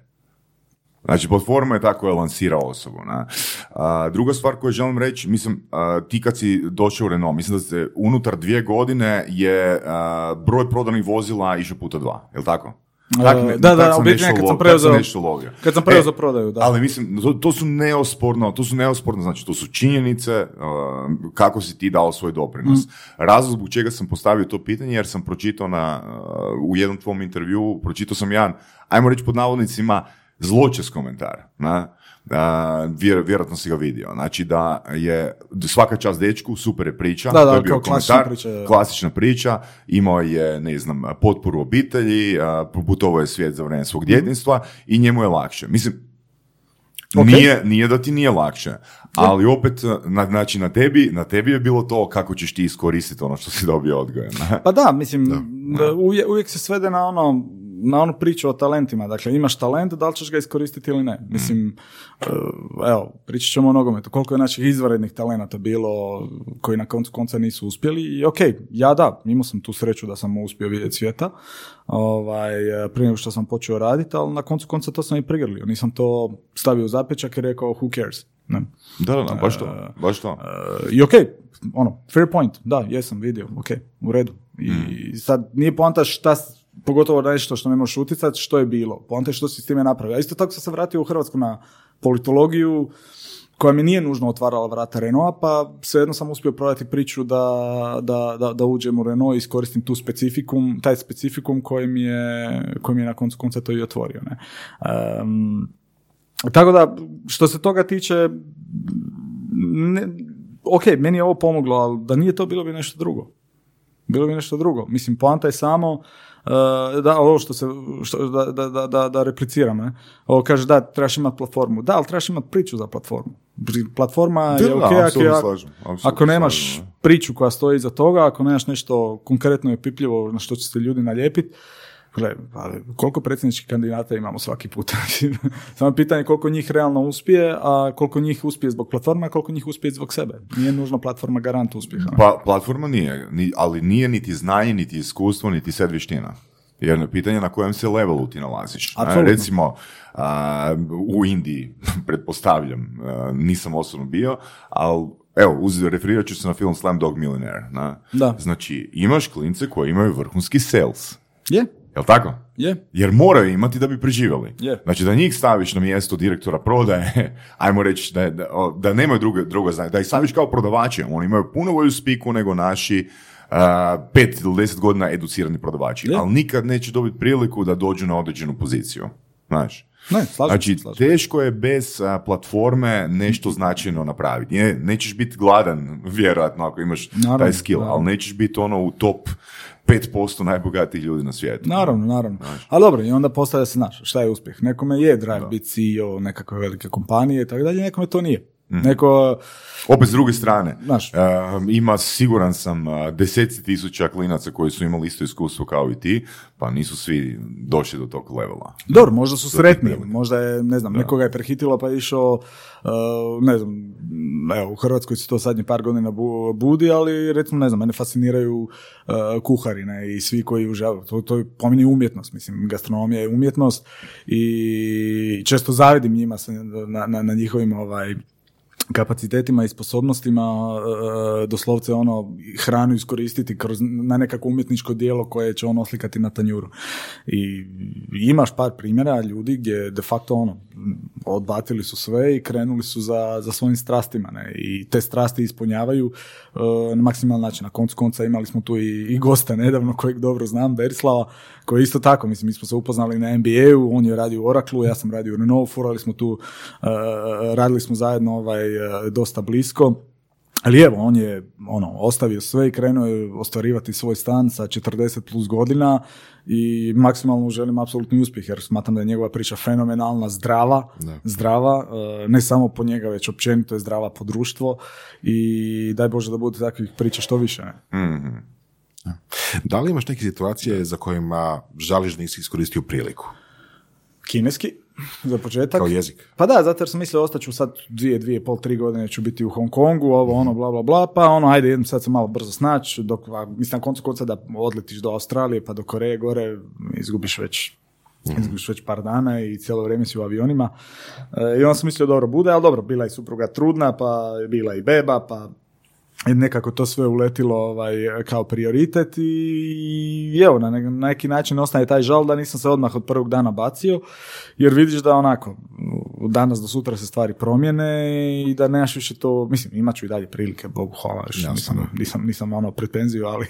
Znači, platforma je tako koja lansira osobu. Na. A, druga stvar koju želim reći, mislim, a, ti kad si došao u Renault, mislim da se unutar dvije godine je a, broj prodanih vozila išao puta dva, je li tako? Tak ne- E, da, da, sam u biti kad sam preuzeo- nešto lovio. kad sam E, preuzeo prodaju, da. Ali mislim, to, to su neosporno, to su neosporno, znači to su činjenice uh, kako si ti dao svoj doprinos. Mm. Razlog zbog čega sam postavio to pitanje, jer sam pročitao na, uh, u jednom tvom intervju, pročitao sam jedan, ajmo reći pod navodnicima, zločest komentar. Na? Vjer- vjerojatno si ga vidio. Znači da je svaka čast dečku, super je priča. Da, da, to je bio kao klasična komentar, priča, klasična priča, imao je, ne znam, potporu obitelji, putovao je svijet za vrijeme svog djetinstva i njemu je lakše. Mislim, Ok. nije, nije da ti nije lakše, ali opet, na, znači, na tebi, na tebi je bilo to kako ćeš ti iskoristiti ono što si dobio odgojem. Pa da, mislim, da, uvijek, uvijek se svede na ono na onu priču o talentima. Dakle, imaš talent, da li ćeš ga iskoristiti ili ne. Mislim, eh, evo, pričat ćemo o nogometu. Koliko je naših izvanrednih talenata bilo koji na koncu konca nisu uspjeli. I ok, ja da, imao sam tu sreću da sam uspio vidjeti svijeta ovaj, eh, prije nego što sam počeo raditi, ali na koncu konca to sam i prigrlio. Nisam to stavio u zapečak i rekao who cares. Ne. Da, da, da, baš to, baš to. I ok, ono, fair point, da, jesam vidio, ok, u redu. I sad nije poanta šta, pogotovo nešto što ne možeš utjecati, što je bilo. Poanta što si s time napravio. A isto tako sam se vratio u Hrvatsku na politologiju, koja mi nije nužno otvarala vrata Renaulta, pa svejedno sam uspio prodati priču da, da, da, da uđem u Renault i iskoristim tu specifikum, taj specifikum koji mi je, koji mi je na koncu konca to i otvorio. Ne? Um, tako da, što se toga tiče, ne, ok, meni je ovo pomoglo, ali da nije to, bilo bi nešto drugo. Bilo bi nešto drugo. Mislim, poanta je samo da ovo što se, što, da, da, da, da, repliciram, ne? Ovo kaže da, trebaš imati platformu. Da, ali trebaš imati priču za platformu. Platforma je ok ako, slažem, ako nemaš slažem, priču koja stoji iza toga, ako nemaš nešto konkretno i opipljivo na što će se ljudi nalijepiti, Gle, ali koliko predsjedničkih kandidata imamo svaki put? Samo je pitanje koliko njih realno uspije, a koliko njih uspije zbog platforma, a koliko njih uspije zbog sebe. Nije nužno platforma garant uspjeha. Pa, platforma nije, ni, ali nije niti znanje, niti iskustvo, niti set vještina. Jedno je pitanje na kojem se levelu ti nalaziš. A, recimo, a, u Indiji, pretpostavljam, a, nisam osobno bio, ali evo, uz, referirat ću se na film Slumdog Millionaire. Na? Da. Znači, imaš klince koji imaju vrhunski sales. Je, Jel tako? je. Jer moraju imati da bi preživjeli. Je. Znači da njih staviš na mjesto direktora prodaje, ajmo reći da, da, da nemaju drugo, drugo znanje, da ih staviš kao prodavače, oni imaju puno bolju spiku nego naši uh, pet ili deset godina educirani prodavači, Je. ali nikad neće dobiti priliku da dođu na određenu poziciju. Znaš? Ne, slažem Znači, slažem teško je bez a, platforme nešto značajno napraviti. Ne, nećeš biti gladan, vjerojatno, ako imaš Naravno, taj skill, naravno. ali nećeš biti ono u top 5% najbogatijih ljudi na svijetu. Naravno, naravno. Ali dobro, i onda postavlja se, znaš, šta je uspjeh? Nekome je drive biti CEO nekakve velike kompanije i tako dalje, nekome to nije. Mhm. Neko, Opet s druge strane, Znaš. e, ima siguran sam e, deseci tisuća klinaca koji su imali isto iskustvo kao i ti, pa nisu svi došli do tog levela. dobro, možda su sretni, možda je, ne znam, nekoga je prehitilo pa je išao, uh, ne znam, evo, u Hrvatskoj se to zadnji par godina bu- budi, ali recimo, ne znam, mene fasciniraju uh, kuhari, ne, i svi koji užavaju, to, to je po meni umjetnost, mislim, gastronomija je umjetnost i često zavidim njima na, na, na njihovim, ovaj, kapacitetima i sposobnostima e, doslovce ono hranu iskoristiti kroz na nekako umjetničko dijelo koje će on oslikati na tanjuru. I imaš par primjera ljudi gdje de facto ono odbacili su sve i krenuli su za, za svojim strastima ne? i te strasti ispunjavaju e, na maksimalan način. Na koncu konca imali smo tu i, i gosta nedavno kojeg dobro znam, Berislava, koji je isto tako, mislim, mi smo se upoznali na NBA-u, on je radio u Oracle, ja sam radio u Renault, furali smo tu, e, radili smo zajedno ovaj, e, dosta blisko. Ali evo, on je ono, ostavio sve i krenuo je ostvarivati svoj stan sa 40 plus godina i maksimalno želim apsolutni uspjeh jer smatram da je njegova priča fenomenalna, zdrava, zdrava, e, ne samo po njega, već općenito je zdrava po društvo i daj Bože da bude takvih priča što više. Ne? Mhm. Da li imaš neke situacije za kojima žališ da nisi iskoristio priliku? Kineski, za početak. Kao jezik? Pa da, zato jer sam mislio ostaću sad dvije, dvije, pol, tri godine ću biti u Hong Kongu, ovo, ono, bla, bla, bla, pa ono, ajde, idem sad se malo brzo snaći, dok, a, mislim, na koncu konca da odletiš do Australije pa do Koreje gore, izgubiš već izgubiš već par dana i cijelo vrijeme si u avionima. E, I onda sam mislio, dobro, bude, ali dobro, bila je supruga trudna, pa je bila i beba, pa nekako to sve uletilo ovaj, kao prioritet i evo, na ne- neki način ostaje taj žal da nisam se odmah od prvog dana bacio, jer vidiš da onako, od danas do sutra se stvari promjene i da nemaš više to, mislim, imat ću i dalje prilike, Bogu hvala, još nisam, nisam, nisam ono pretenziju, ali,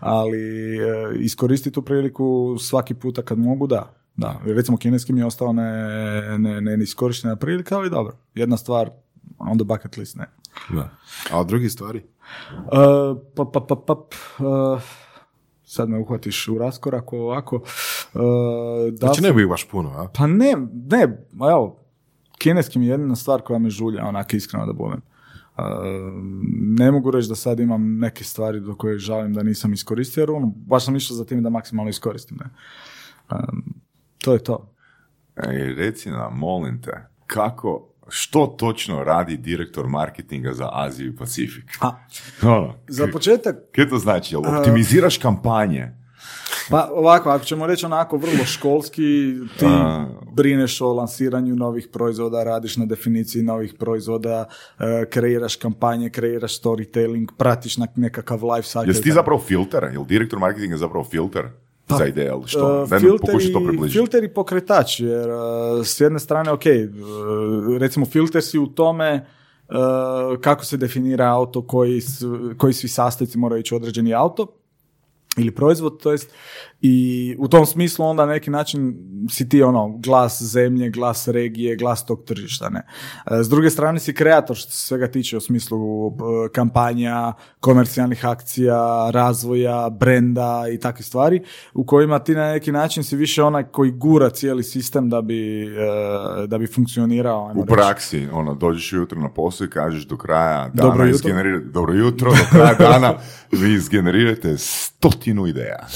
ali e, iskoristi tu priliku svaki puta kad mogu, da. Da, recimo kineski mi je ostao ne, ne, ne iskorištena prilika, ali dobro, jedna stvar on the bucket list, ne. Da. A od drugih stvari? Uh, pa, pa, pa, pa, uh, sad me uhvatiš u raskoraku ovako. Uh, da Znači ne bi baš puno, a? Pa ne, ne, ma evo, kineski mi je jedina stvar koja me žulja, onak iskreno da budem. Uh, ne mogu reći da sad imam neke stvari do koje žalim da nisam iskoristio, jer ono, baš sam išao za tim da maksimalno iskoristim. Ne? Um, to je to. Ej, reci nam, molim te, kako, što točno radi direktor marketinga za Aziju i Pacifik? Ono, za početak, Kaj to znači? Jel optimiziraš kampanje? Pa ovako, ako ćemo reći onako vrlo školski, ti A. brineš o lansiranju novih proizvoda, radiš na definiciji novih proizvoda, e, kreiraš kampanje, kreiraš storytelling, pratiš na nekakav life cycle. Jesi ti zapravo filter? Jel direktor marketinga zapravo filter za ideje? ili Što? Uh, Daj mi filter pokušaj to približiti. Filter i pokretač, jer uh, s jedne strane, ok, uh, recimo filter si u tome uh, kako se definira auto, koji, koji svi sastojci moraju ići u određeni auto ili proizvod, to jest i u tom smislu onda na neki način si ti ono glas zemlje, glas regije, glas tog tržišta, ne. E, S druge strane si kreator što se svega tiče u smislu e, kampanja, komercijalnih akcija, razvoja, brenda i takve stvari u kojima ti na neki način si više onaj koji gura cijeli sistem da bi, e, da bi funkcionirao. U reći. praksi, ono, dođeš ujutro na posao i kažeš do kraja dana Dobro jutro. dobro jutro, do kraja dana vi izgenerirate stotinu ideja.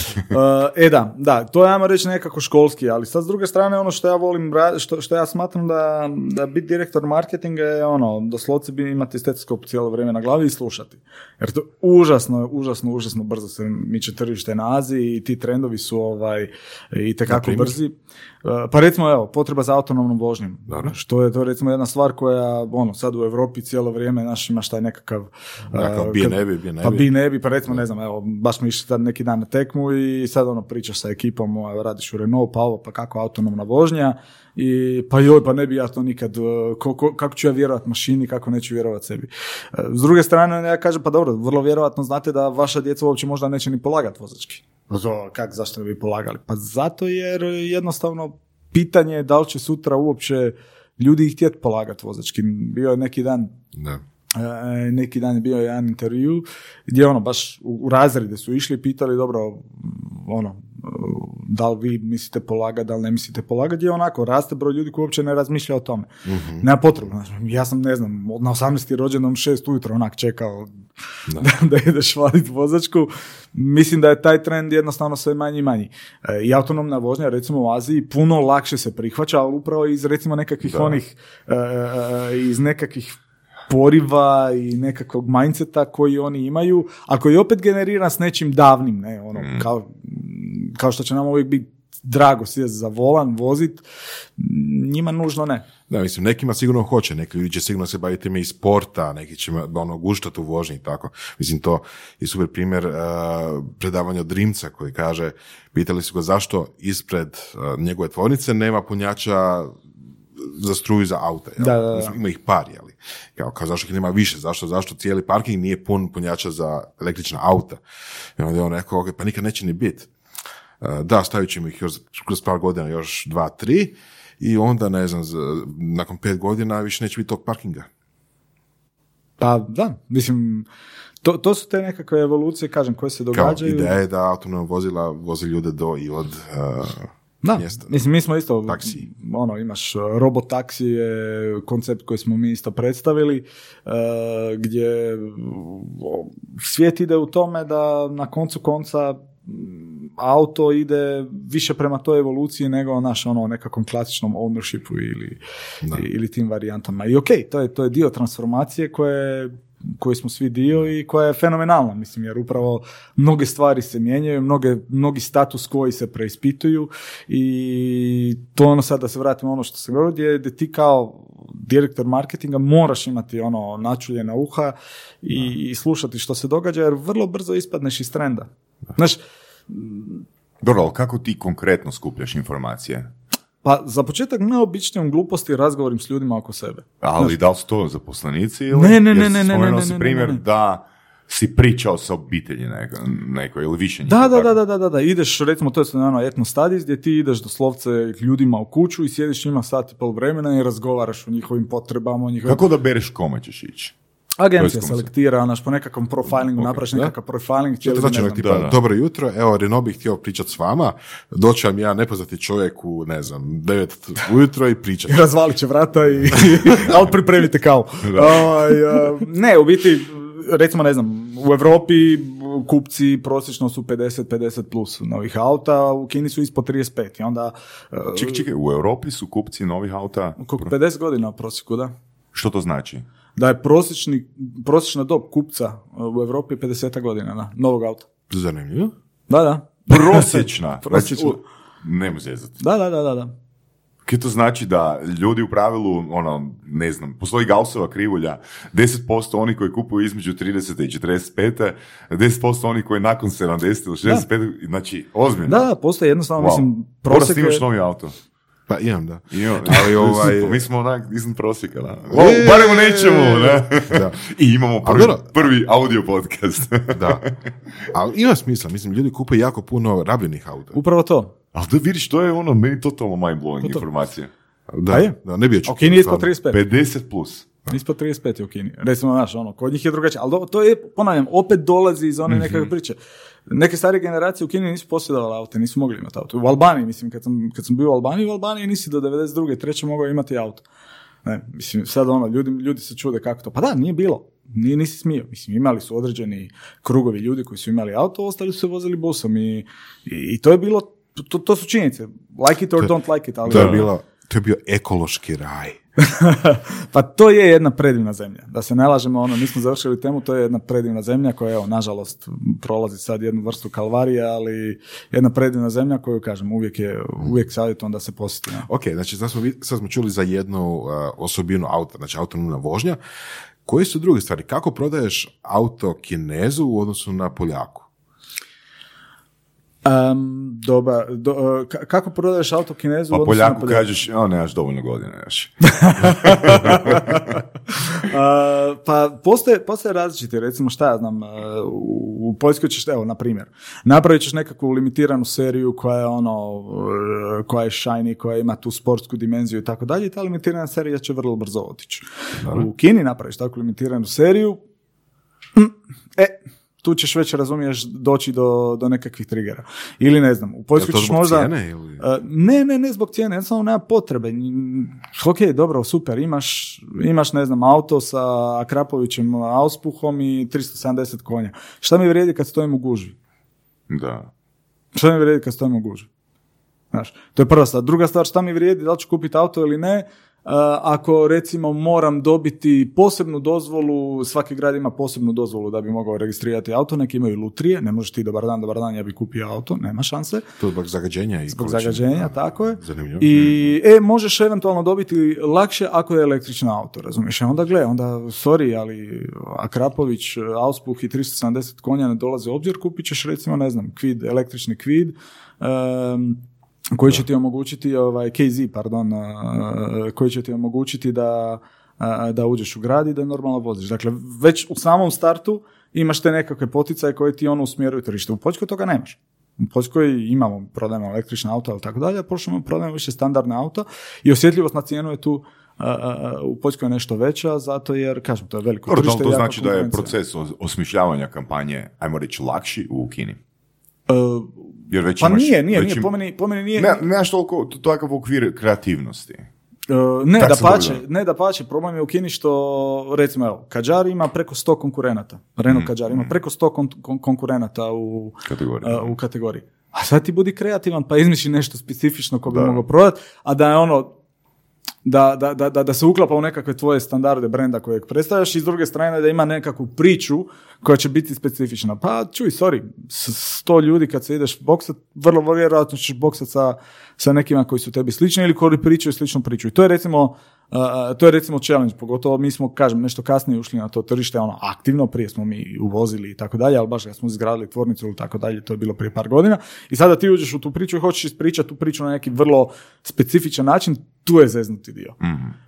E da, da, to je ajmo reći nekako školski, ali sad s druge strane ono što ja volim, što, što ja smatram da, da biti direktor marketinga je ono, doslovce bi imati stetoskop cijelo vrijeme na glavi i slušati. Jer to užasno, užasno, užasno brzo se miče tržište na Aziji i ti trendovi su ovaj, i brzi. Uh, pa recimo, evo, potreba za autonomnom vožnjom. Dobro. Što je to recimo jedna stvar koja, ono, sad u Europi cijelo vrijeme naš imaš taj nekakav... Nekakav uh, bi, kad- ne bi, bi, ne pa bi. ne bi, pa recimo, ne znam, evo, baš smo išli sad neki dan na tekmu i sad ono pričaš sa ekipom, evo, radiš u Renault, pa ovo, pa kako autonomna vožnja i pa joj, pa ne bi ja to nikad, uh, ko- ko- kako ću ja vjerovat mašini, kako neću vjerovat sebi. Uh, S druge strane, ja kažem, pa dobro, vrlo vjerojatno znate da vaša djeca uopće možda neće ni polagat vozački. To, kak, zašto ne bi polagali? Pa zato jer jednostavno pitanje je da li će sutra uopće ljudi htjeti polagat vozački. Bio je neki dan Da. E, neki dan je bio jedan intervju gdje ono baš u, razrede su išli i pitali dobro ono da li vi mislite polagati, da li ne mislite polagati, gdje onako raste broj ljudi koji uopće ne razmišlja o tome. Nema potrebe. znači, Ja sam, ne znam, od na 18. rođendom 6 ujutro onak čekao da, da ideš vaditi vozačku. Mislim da je taj trend jednostavno sve manji i manji. E, I autonomna vožnja, recimo u Aziji, puno lakše se prihvaća, ali upravo iz recimo nekakvih onih, e, iz nekakvih poriva i nekakvog mindseta koji oni imaju, a koji je opet generiran s nečim davnim, ne, ono, kao, kao što će nam uvijek biti drago sjest za volan, vozit, njima nužno ne. Da, mislim, nekima sigurno hoće, neki ljudi će sigurno se baviti time i sporta, neki će ono, guštati u vožnji i tako. Mislim, to je super primjer uh, predavanja Drimca koji kaže, pitali su ga zašto ispred uh, njegove tvornice nema punjača za struju za auta. Jel? Da, da, da. Mislim, Ima ih par, jeli? Kao, kao zašto ih nema više, zašto, zašto cijeli parking nije pun punjača za električna auta. I onda je on rekao, "Ok, pa nikad neće ni biti. Uh, da, stavit ćemo ih još kroz par godina, još dva, tri, i onda, ne znam, za, nakon pet godina više neće biti tog parkinga. Pa da, mislim, to, to su te nekakve evolucije, kažem, koje se Kao, događaju. ideja je da autonomna vozila vozi ljude do i od uh, Da, mjesta. mislim, mi smo isto, Taksi. ono, imaš uh, robotaksi je koncept koji smo mi isto predstavili, uh, gdje svijet ide u tome da na koncu konca mm, auto ide više prema toj evoluciji nego naš ono nekakvom klasičnom ownershipu ili, ili tim varijantama. I ok, to je, to je dio transformacije koje koji smo svi dio i koja je fenomenalna, mislim, jer upravo mnoge stvari se mijenjaju, mnoge, mnogi status koji se preispituju i to ono sad da se vratimo ono što se govorio, gdje, gdje ti kao direktor marketinga moraš imati ono načuljena uha i, i slušati što se događa, jer vrlo brzo ispadneš iz trenda. Znaš, Dobro, ali kako ti konkretno skupljaš informacije? Pa za početak najobičnijom gluposti razgovorim s ljudima oko sebe. Ali da li su to zaposlenici ili... Ne, ne, ne, si ne, ne, ne, si ne, ne, primjer ne. da si pričao sa obitelji neko, neko ili više njih. Da, da, da, da, da, da, da, ideš, recimo, to je ono etno studies, gdje ti ideš doslovce ljudima u kuću i sjediš njima sat i pol vremena i razgovaraš o njihovim potrebama, o njihovim... Kako da bereš kome ćeš ići? Agencija selektira, znaš, po nekakvom profilingu, Ok, napraviš nekakav profiling, cijeli, to znači, ne ono, znam, tipa, da, da. dobro jutro, evo, Reno bih htio pričati s vama, doći vam ja nepoznati čovjek u, ne znam, devet ujutro i pričati. razvalit će vrata i, ali pripremite kao. ne, u biti, recimo, ne znam, u Europi kupci prosječno su 50-50 plus novih auta, u Kini su ispod 35 i onda uh, Čekaj, čekaj, u Europi su kupci novih auta. koliko 50 godina u prosjeku, da. Što to znači? Da je prosječni, prosječna dob kupca u Europi 50 godina, da, novog auta. Zanimljivo. Da, da. Prosječna. Prosječna. Znači, u- ne zezati. Da, da, da, da, da. Kaj to znači da ljudi u pravilu, ono, ne znam, postoji Gaussova krivulja, 10% oni koji kupuju između 30. i 45. 10% oni koji nakon 70. ili 65. Znači, ozbiljno. Da, da, postoji jednostavno, Wow. mislim, Moraš prosjek je- novi auto. Pa imam, da. I on- Ali ovaj- Super, mi smo onak iznad prosjeka, da. Wow, barem u nečemu, ne? Da. I imamo prvi, dobro. prvi audio podcast. Da. Ali ima smisla, mislim, ljudi kupuju jako puno rabljenih auta. Upravo to. Ali da vidiš, to je ono, meni totalno mind-blowing To to. informacija. Da, A je? da, ne bi u Kini je ispod stvarno. 35. 50 plus. Ispod 35 je u Kini. Recimo, znaš, ono, kod njih je drugačije. Ali to je, ponavljam, opet dolazi iz one nekakve priče. Neke starije generacije u Kini nisu posjedovali aute, nisu mogli imati auto. U Albaniji, mislim, kad sam, kad sam bio u Albaniji, u Albaniji nisi do 92. treće mogao imati auto. Ne, mislim, sad ono, ljudi, ljudi se čude kako to. Pa da, nije bilo. Nije, nisi smio. Mislim, imali su određeni krugovi ljudi koji su imali auto, ostali su se vozili busom i, i, i to je bilo, to, to su činjenice. Like it or don't like it, ali... To je, bilo, to je bio ekološki raj. pa to je jedna predivna zemlja. Da se ne lažemo, ono, nismo završili temu, to je jedna predivna zemlja koja, evo, nažalost, prolazi sad jednu vrstu kalvarije, ali jedna predivna zemlja koju, kažem, uvijek je, uvijek savjetujem da se posjeti. Ok, znači sad smo, sad smo čuli za jednu uh, osobinu auta, znači autonomna vožnja. Koje su druge stvari? Kako prodaješ auto Kinezu u odnosu na Poljaku? Um, doba, do, uh, ka- kako prodaješ auto Kinezu? Pa odnosu na Poljaku kažeš, o, nemaš dovoljno godina još. A, pa postoje, postoje različiti, recimo šta ja znam, a, u, Poljskoj ćeš, evo, na primjer, napravit ćeš nekakvu limitiranu seriju koja je ono, e, koja je shiny, koja ima tu sportsku dimenziju i tako dalje, i ta limitirana serija će vrlo brzo otići. U Kini napraviš takvu limitiranu seriju, mm, e, tu ćeš već, razumiješ, doći do, do nekakvih triggera. Ili ne znam, u Poljskoj ćeš možda... cijene ili? E, Ne, ne, ne zbog cijene, jednostavno nema potrebe. Ok, dobro, super, imaš, imaš ne znam, auto sa Akrapovićem auspuhom i 370 konja. Šta mi vrijedi kad stojim u gužvi? Da. Šta mi vrijedi kad stojim u gužvi? Znaš, to je prva stvar. Druga stvar, šta mi vrijedi, da li ću kupiti auto ili ne, ako recimo moram dobiti posebnu dozvolu, svaki grad ima posebnu dozvolu da bi mogao registrirati auto, neki imaju lutrije, ne možeš ti dobar dan, dobar dan, ja bi kupio auto, nema šanse. To zbog zagađenja. I Zbog zagađenja, tako je. I e, možeš eventualno dobiti lakše ako je električno auto, razumiješ? E onda gle, onda, sorry, ali Akrapović, Auspuh i 370 konja ne dolaze u obzir, kupit ćeš recimo, ne znam, kvid, električni kvid, em, koji će ti omogućiti, ovaj, KZ, pardon, uh, koji će ti omogućiti da, uh, da uđeš u grad i da normalno voziš. Dakle, već u samom startu imaš te nekakve poticaje koje ti ono usmjeruju tržište. U Poljskoj toga nemaš. U Poljskoj imamo, prodajemo električna auta ili tako dalje, a prošlo prodajemo više standardne auta i osjetljivost na cijenu je tu uh, u Poljskoj je nešto veća, zato jer, kažem, to je veliko Dobro, tržište. to znači da je proces os- osmišljavanja kampanje, ajmo reći, lakši u Kini? Jer već pa imaš, nije, nije, već nije, im- po meni, po meni nije, Ne, nemaš toliko takav okvir kreativnosti. Uh, ne, Tak da pače, ne da pače, problem je u Kini što, recimo, evo, Kadjar ima preko 100 konkurenata. Renault Kadjar ima preko 100 kon- kon- konkurenata u Kategoriji. uh, u kategoriji. A sad ti budi kreativan pa izmišlji nešto specifično ko bi mogao prodati, a da je ono da, da, da, da, se uklapa u nekakve tvoje standarde brenda kojeg predstavljaš i s druge strane da ima nekakvu priču koja će biti specifična. Pa čuj, sorry, sto ljudi kad se ideš boksat, vrlo vjerojatno ćeš boksat sa, sa nekima koji su tebi slični ili koji pričaju sličnu priču. I to je recimo, uh, to je recimo challenge, pogotovo mi smo, kažem, nešto kasnije ušli na to tržište, ono, aktivno, prije smo mi uvozili i tako dalje, ali baš kad smo izgradili tvornicu ili tako dalje, to je bilo prije par godina. I sada ti uđeš u tu priču i hoćeš ispričati tu priču na neki vrlo specifičan način, tu je zeznuti dio.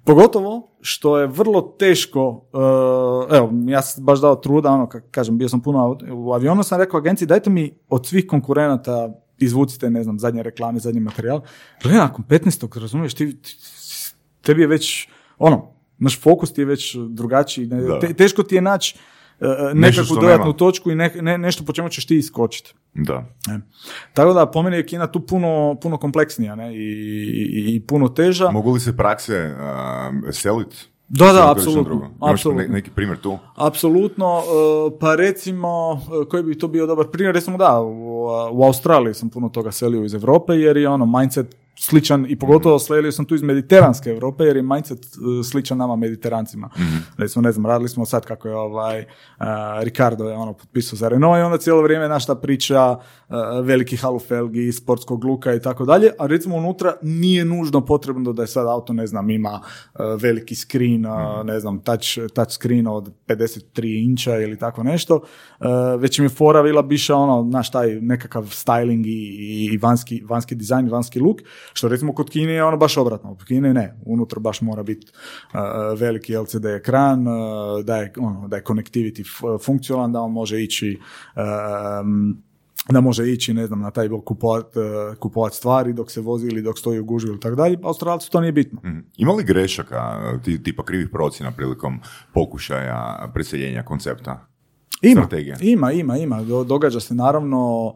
Pogotovo što je vrlo teško, uh, evo, ja sam baš dao truda, ono, kako kažem, bio sam puno u avionu, sam rekao agenciji, dajte mi od svih konkurenata izvucite, ne znam, zadnje reklame, zadnji materijal. Gle, nakon 15. razumiješ, ti, ti- tebi je već, ono, naš fokus ti je već drugačiji, ne- te- teško ti je naći nekakvu što dodatnu nema. točku i ne, ne- nešto po čemu ćeš ti iskočiti. Da. E. Tako da po meni je Kina tu puno, puno kompleksnija ne? I, i, i puno teža. Mogu li se prakse uh, seliti? Da, da, apsolutno, apsolutno. ne- neki primjer tu? Apsolutno, e, pa recimo, e, koji bi to bio dobar primjer, recimo da, u, u Australiji sam puno toga selio iz Europe jer je ono mindset sličan i pogotovo selio sam tu iz mediteranske Europe jer je mindset e, sličan nama mediterancima. Recimo, ne znam, radili smo sad kako je ovaj a, Ricardo je ono potpisao za Renault i onda cijelo vrijeme naš ta priča a, veliki halufelgi, sportskog luka i tako dalje, a recimo unutra nije nužno potrebno da je sad auto, ne znam, ima a, veliki screen, a, ne znam, touch, touch screen od 53 inča ili tako nešto, već im je fora bila biša ono, znaš, taj nekakav styling i, i vanjski, vanjski dizajn, vanjski look, što recimo kod Kine je ono baš obratno, kod Kine ne, unutra baš mora biti a, veliki LCD ekran, a, da je, ono, da je connectivity funkcionalan, da on može ići um, da može ići, ne znam, na taj blok kupovat, uh, kupovat stvari dok se vozi ili dok stoji u gužvi ili tako dalje, pa Australcu to nije bitno. Mhm. Ima li grešaka, ti, tipa krivih procjena prilikom pokušaja preseljenja koncepta? Ima, strategija. ima, ima, ima. Do- događa se naravno,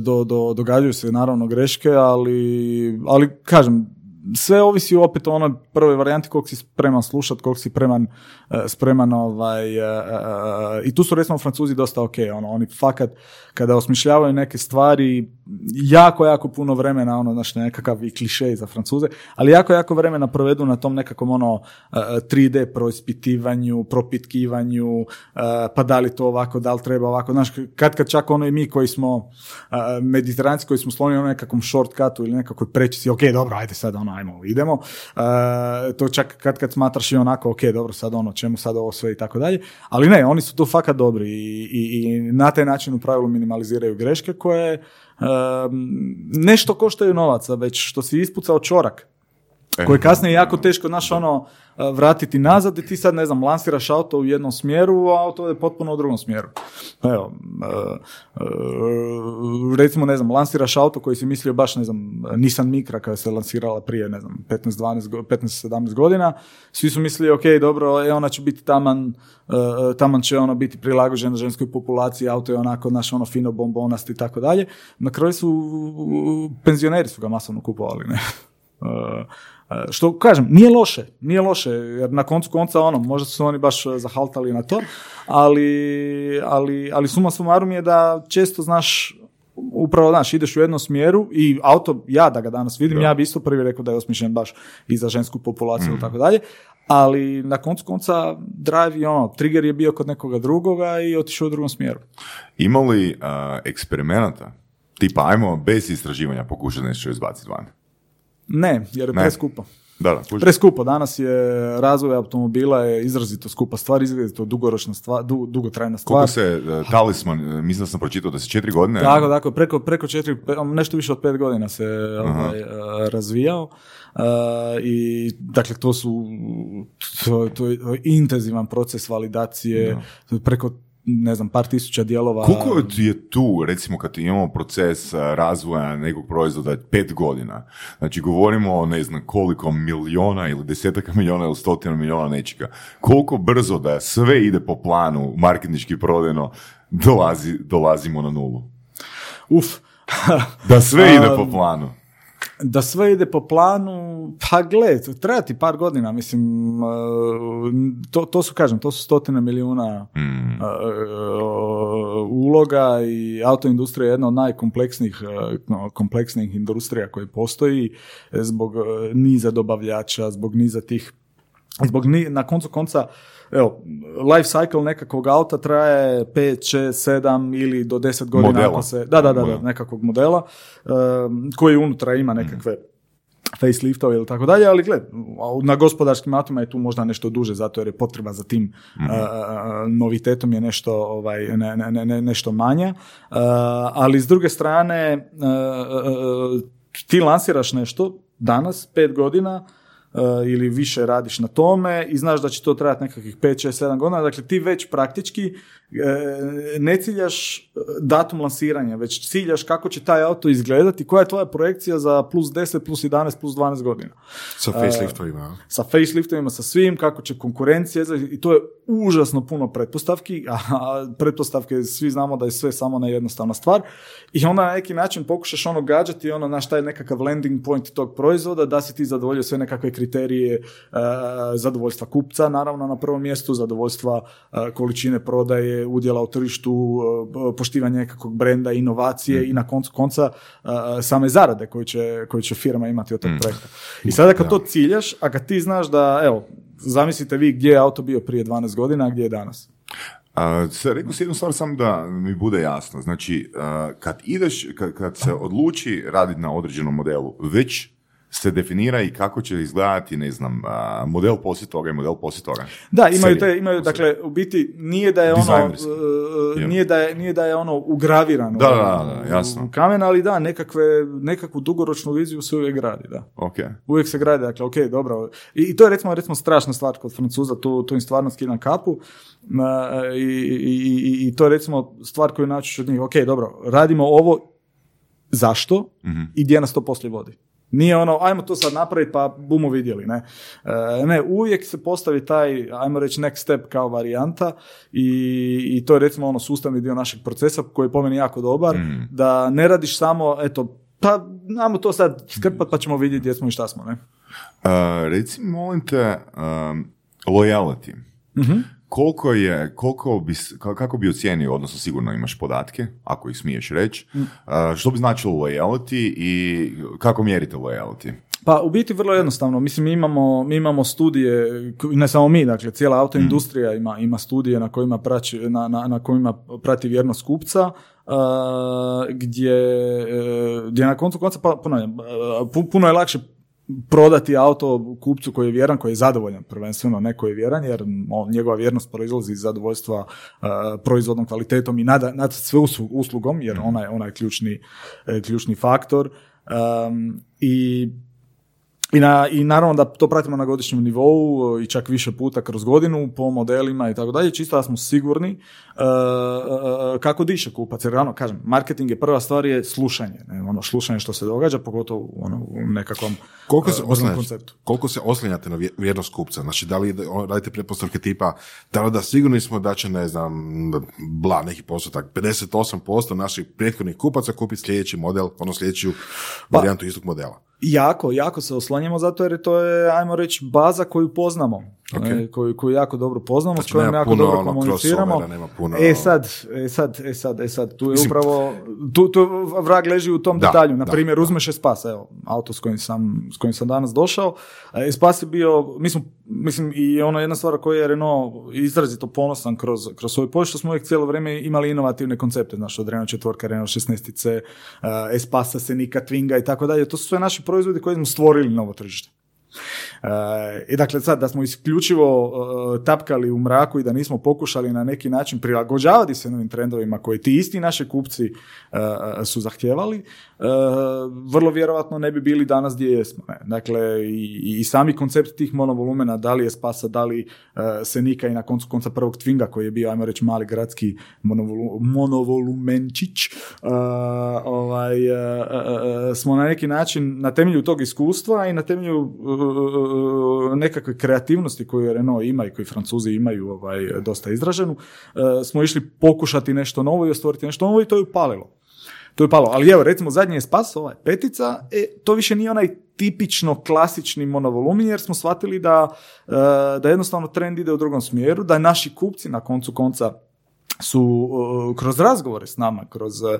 do, do, događaju se naravno greške, ali, ali kažem, sve ovisi opet o onoj prvoj varijanti koliko si spreman slušat, koliko si preman, uh, spreman ovaj, uh, uh, i tu su recimo Francuzi dosta ok, ono, oni fakat kada osmišljavaju neke stvari, jako, jako puno vremena, ono, znaš, nekakav i klišej za Francuze, ali jako, jako vremena provedu na tom nekakvom ono uh, 3D proispitivanju, propitkivanju, uh, pa da li to ovako, da li treba ovako, znaš, kad kad čak ono i mi koji smo uh, mediteranci, koji smo sloni na nekakvom shortcutu ili nekakvoj prečici, ok, dobro, ajde sad ono, ajmo, idemo, to čak kad kad smatraš i onako, ok, dobro, sad ono, čemu sad ovo sve i tako dalje, ali ne, oni su tu fakat dobri i, i, i na taj način u pravilu minimaliziraju greške koje nešto koštaju novaca, već što si ispucao čorak, E, koji kasnije je jako teško, znaš, ono, uh, vratiti nazad i ti sad, ne znam, lansiraš auto u jednom smjeru, a auto je potpuno u drugom smjeru. Evo, uh, uh, recimo, ne znam, lansiraš auto koji si mislio baš, ne znam, Nissan Micra kada se lansirala prije, ne znam, 15-12, go- 15-17 godina, svi su mislili, ok, dobro, e, ona će biti taman, uh, taman će ono biti prilagođena ženskoj populaciji, auto je onako, naš ono fino bombonast i tako dalje. Na kraju su, penzioneri su ga masovno kupovali, ne? Što kažem, nije loše, nije loše, jer na koncu konca ono, možda su oni baš uh, zahaltali na to, ali, ali, ali suma sumarum je da često znaš upravo, znaš, ideš u jednom smjeru i auto, ja da ga danas vidim, ja bi isto prvi rekao da je osmišljen baš i za žensku populaciju i tako dalje, ali na koncu konca drive je ono, trigger je bio kod nekoga drugoga i otišao u drugom smjeru. Ima li uh, eksperimenata? Tipa, ajmo bez istraživanja pokušati nešto izbaciti van. Ne, jer je Ne. preskupo. Da, da, kužiš. Preskupo. Danas je razvoj automobila je izrazito skupa stvar, izrazito dugoročna stvar, du, dugotrajna stvar. Koliko se uh, talisman, uh, mislim da sam pročitao da se četiri godine... Tako, tako, preko, preko četiri, nešto više od pet godina se ovaj, eh, razvijao. Eh, I dakle to su to, to je intenzivan proces validacije preko ne znam, par tisuća dijelova. Koliko je tu, recimo, kad imamo proces a, razvoja nekog proizvoda pet godina, znači govorimo o ne znam koliko miliona ili desetaka miliona ili stotina miliona nečega, koliko brzo da sve ide po planu, marketnički prodajno, dolazi, dolazimo na nulu. Uf, Da sve ide po planu. Da sve ide po planu, pa gle, treba ti par godina, mislim, eh, to, to su, kažem, to su stotine milijuna Mm. eh, uloga i autoindustrija je jedna od najkompleksnijih eh, no, kompleksnijih industrija koje postoji eh, zbog eh, niza dobavljača, zbog niza tih Zbog ni, na koncu konca, evo, life cycle nekakvog auta traje 5, 6, 7 ili do 10 godina Modela. ako se, da, da, da, da, nekakvog modela um, koji unutra ima nekakve faceliftove ili tako dalje, ali gled, na gospodarskim autima je tu možda nešto duže, zato jer je potreba za tim uh, novitetom je nešto, ovaj, ne, ne, ne, ne- nešto manja, Uh, ali s druge strane uh, uh, ti lansiraš nešto danas, pet godina, uh, ili više radiš na tome i znaš da će to trajati nekakvih 5, 6, 7 godina, dakle ti već praktički e, ne ciljaš e, datum lansiranja, već ciljaš kako će taj auto izgledati, koja je tvoja projekcija za plus 10, plus 11, plus 12 godina. Sa faceliftovima. a? Sa faceliftovima, sa svim, kako će konkurencija i to je užasno puno pretpostavki, a pretpostavke svi znamo da je sve samo na jednostavna stvar i onda na neki način pokušaš ono gađati ono na šta je nekakav landing point tog proizvoda, da si ti zadovoljio sve nekakve kriterije e, zadovoljstva kupca, naravno na prvom mjestu, zadovoljstva e, količine prodaje, udjela u tržištu, e, poštivanje nekakvog brenda, inovacije i na koncu konca e, same zarade koju će, koju će firma imati od tog projekta. I sada kad to ciljaš, a kad ti znaš da, evo, zamislite vi gdje je auto bio prije 12 godina, a gdje je danas. A, sad, rekao si jednu stvar samo da mi bude jasno. Znači, a, kad ideš, kad, kad se odluči raditi na određenom modelu, već se definira i kako će izgledati, ne znam, model poslije toga i model poslije toga. Da, imaju te, imaju, dakle, u biti nije da je ono, e, Je. nije da je, nije da je ono ugravirano Da, da, da, jasno. u kamen, ali da, nekakve, nekakvu dugoročnu viziju se uvijek gradi, da. Ok. Uvijek se gradi, dakle, ok, dobro. I, i to je recimo, recimo strašna stvar kod Francuza, tu, tu im stvarno skidam kapu. I, i, i, I to je recimo stvar koju naćiš od njih, ok, dobro, radimo ovo, zašto i gdje nas to poslije vodi. Nije ono, ajmo to sad napraviti pa bumo vidjeli, ne. E, ne, uvijek se postavi taj, ajmo reći, next step kao varijanta i, i to je recimo ono sustavni dio našeg procesa koji je po meni jako dobar, da ne radiš samo, eto, pa namo to sad skrpat pa ćemo vidjeti gdje smo i šta smo, ne. A, reci, molim te, um, loyalty. Koliko je, koliko bi, kako bi ocijenio, odnosno sigurno imaš podatke, ako ih smiješ reći, a, što bi značilo loyalty i kako mjerite loyalty? Pa u biti vrlo jednostavno, mislim mi imamo, mi imamo studije, ne samo mi, dakle cijela autoindustrija ima, ima studije na kojima, praći, na, na, na kojima prati vjernost kupca, uh, gdje, uh, gdje na koncu konca, pa, ponavljam, uh, pu- puno je lakše prodati auto kupcu koji je vjeran, koji je zadovoljan prvenstveno, ne koji je vjeran, jer njegova vjernost proizlazi iz zadovoljstva uh, proizvodnom kvalitetom i nada, nad sve uslu- uslugom, jer ona je, ona je ključni, e, ključni faktor. Um, I i, na, I naravno da to pratimo na godišnjem nivou i čak više puta kroz godinu po modelima i tako dalje, čisto da smo sigurni uh, uh, kako diše kupac. Jer ono, kažem, marketing je prva stvar je slušanje. Ne? Ono, slušanje što se događa, pogotovo ono, u nekakvom Koliko se, uh, konceptu. koliko se oslanjate na vjernost kupca? Znači, da li radite pretpostavke tipa, da li da sigurni smo da će, ne znam, bla, neki postotak, 58% naših prethodnih kupaca kupiti sljedeći model, ono sljedeću Pa- varijantu istog modela. Jako, jako se oslanjamo zato jer to je, ajmo reći, baza koju poznamo. E, koju, koju jako dobro poznamo, Znači, s kojom jako puno dobro ono komuniciramo. nema puno- E sad, e sad, e sad, e sad, tu je Mislim- upravo, tu, tu vrag leži u tom Da, detalju. Na primjer, uzmeš Espas, evo, auto s kojim sam, s kojim sam danas došao. E, Espas je bio, mi smo, mislim, i ono jedna stvar koja je Renault izrazito ponosan kroz, kroz svoj povijest, što smo uvijek cijelo vrijeme imali inovativne koncepte, znaš, od Renault četvorka, Renault 16-ice, uh, Espasa, Senika, Twinga i tako dalje. To su sve naši proizvodi koji smo stvorili novo tržište. E, I dakle sad da smo isključivo e, tapkali u mraku i da nismo pokušali na neki način prilagođavati se novim trendovima koji ti isti naši kupci e, su zahtijevali, e, vrlo vjerojatno ne bi bili danas gdje jesmo. Dakle, i, i sami koncept tih monovolumena, da li je Spasa, da li e, Senika i na koncu konca prvog Twinga koji je bio, ajmo reći, mali gradski monovolu, monovolumenčić, ovaj, smo na neki način na temelju tog iskustva i na temelju nekakve kreativnosti koju Renault ima i koju Francuzi imaju ovaj, dosta izraženu, e, smo išli pokušati nešto novo i ostvoriti nešto novo i to je upalilo. To je palo. Ali evo, recimo, zadnji je spas, ovaj petica, e, to više nije onaj tipično klasični monovolumin, jer smo shvatili da, e, da jednostavno trend ide u drugom smjeru, da naši kupci na koncu konca su kroz razgovore s nama, kroz uh,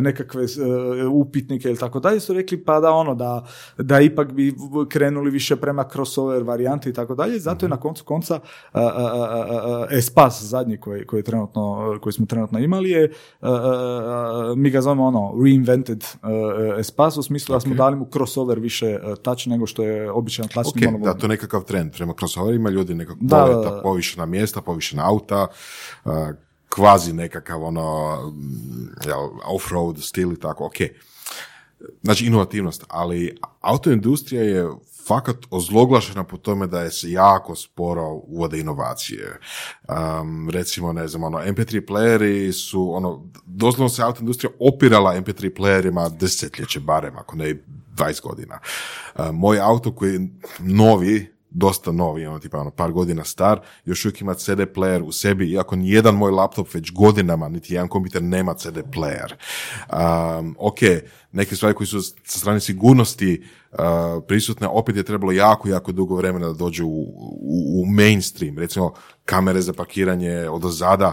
nekakve uh, upitnike ili tako dalje, su rekli pa da ono, da, da ipak bi krenuli više prema crossover varijanti i tako dalje, zato je na koncu konca uh, Espas zadnji koji, koji, je trenutno, koji smo trenutno imali je, mi ga zovemo ono, reinvented Espas, u smislu da smo dali mu crossover više touch nego što je običan klasični Ok, monovolumen. da, to je nekakav trend. Prema crossoverima ljudi nekako Da, povišena mjesta, povišena auta, kvazi nekakav ono, mm, jel, off-road stil i tako, ok. Znači, inovativnost, ali autoindustrija je fakat ozloglašena po tome da je se jako sporo uvode inovacije. Um, recimo, ne znam, ono, MP3 playeri su, ono, doslovno se autoindustrija opirala MP3 playerima desetljeće barem, ako ne i 20 godina. Uh, moj auto koji je novi, dosta novi, ono tipa ono par godina star, još uvijek ima CD player u sebi, iako nijedan moj laptop već godinama, niti jedan kompjuter nema CD player. Um, ok, neke stvari koje su sa strane sigurnosti uh, prisutne, opet je trebalo jako, jako dugo vremena da dođu u, u, u mainstream. Recimo, kamere za parkiranje od zada,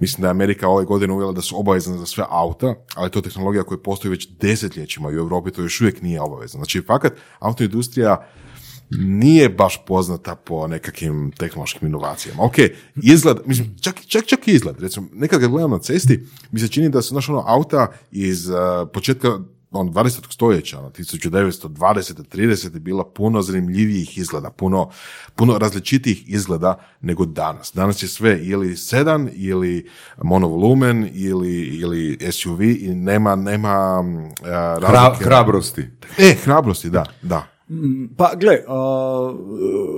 Mislim da je Amerika ove godine uvela da su obavezne za sve auta, ali to je tehnologija koja postoji već desetljećima i u Europi to još uvijek nije obavezno. Znači, fakat, autoindustrija nije baš poznata po nekakvim tehnološkim inovacijama. Ok, izgled, mislim, čak, čak, čak i izgled. Recimo, nekad kad gledam na cesti, mi se čini da su naš ono auta iz uh, početka on 20. stoljeća, ono, 1920. 30. bila puno zanimljivijih izgleda, puno, puno različitijih izgleda nego danas. Danas je sve ili sedan, ili monovolumen, ili, ili SUV i nema, nema uh, Hra- hrabrosti. E, hrabrosti, da, da. Pa gle, uh,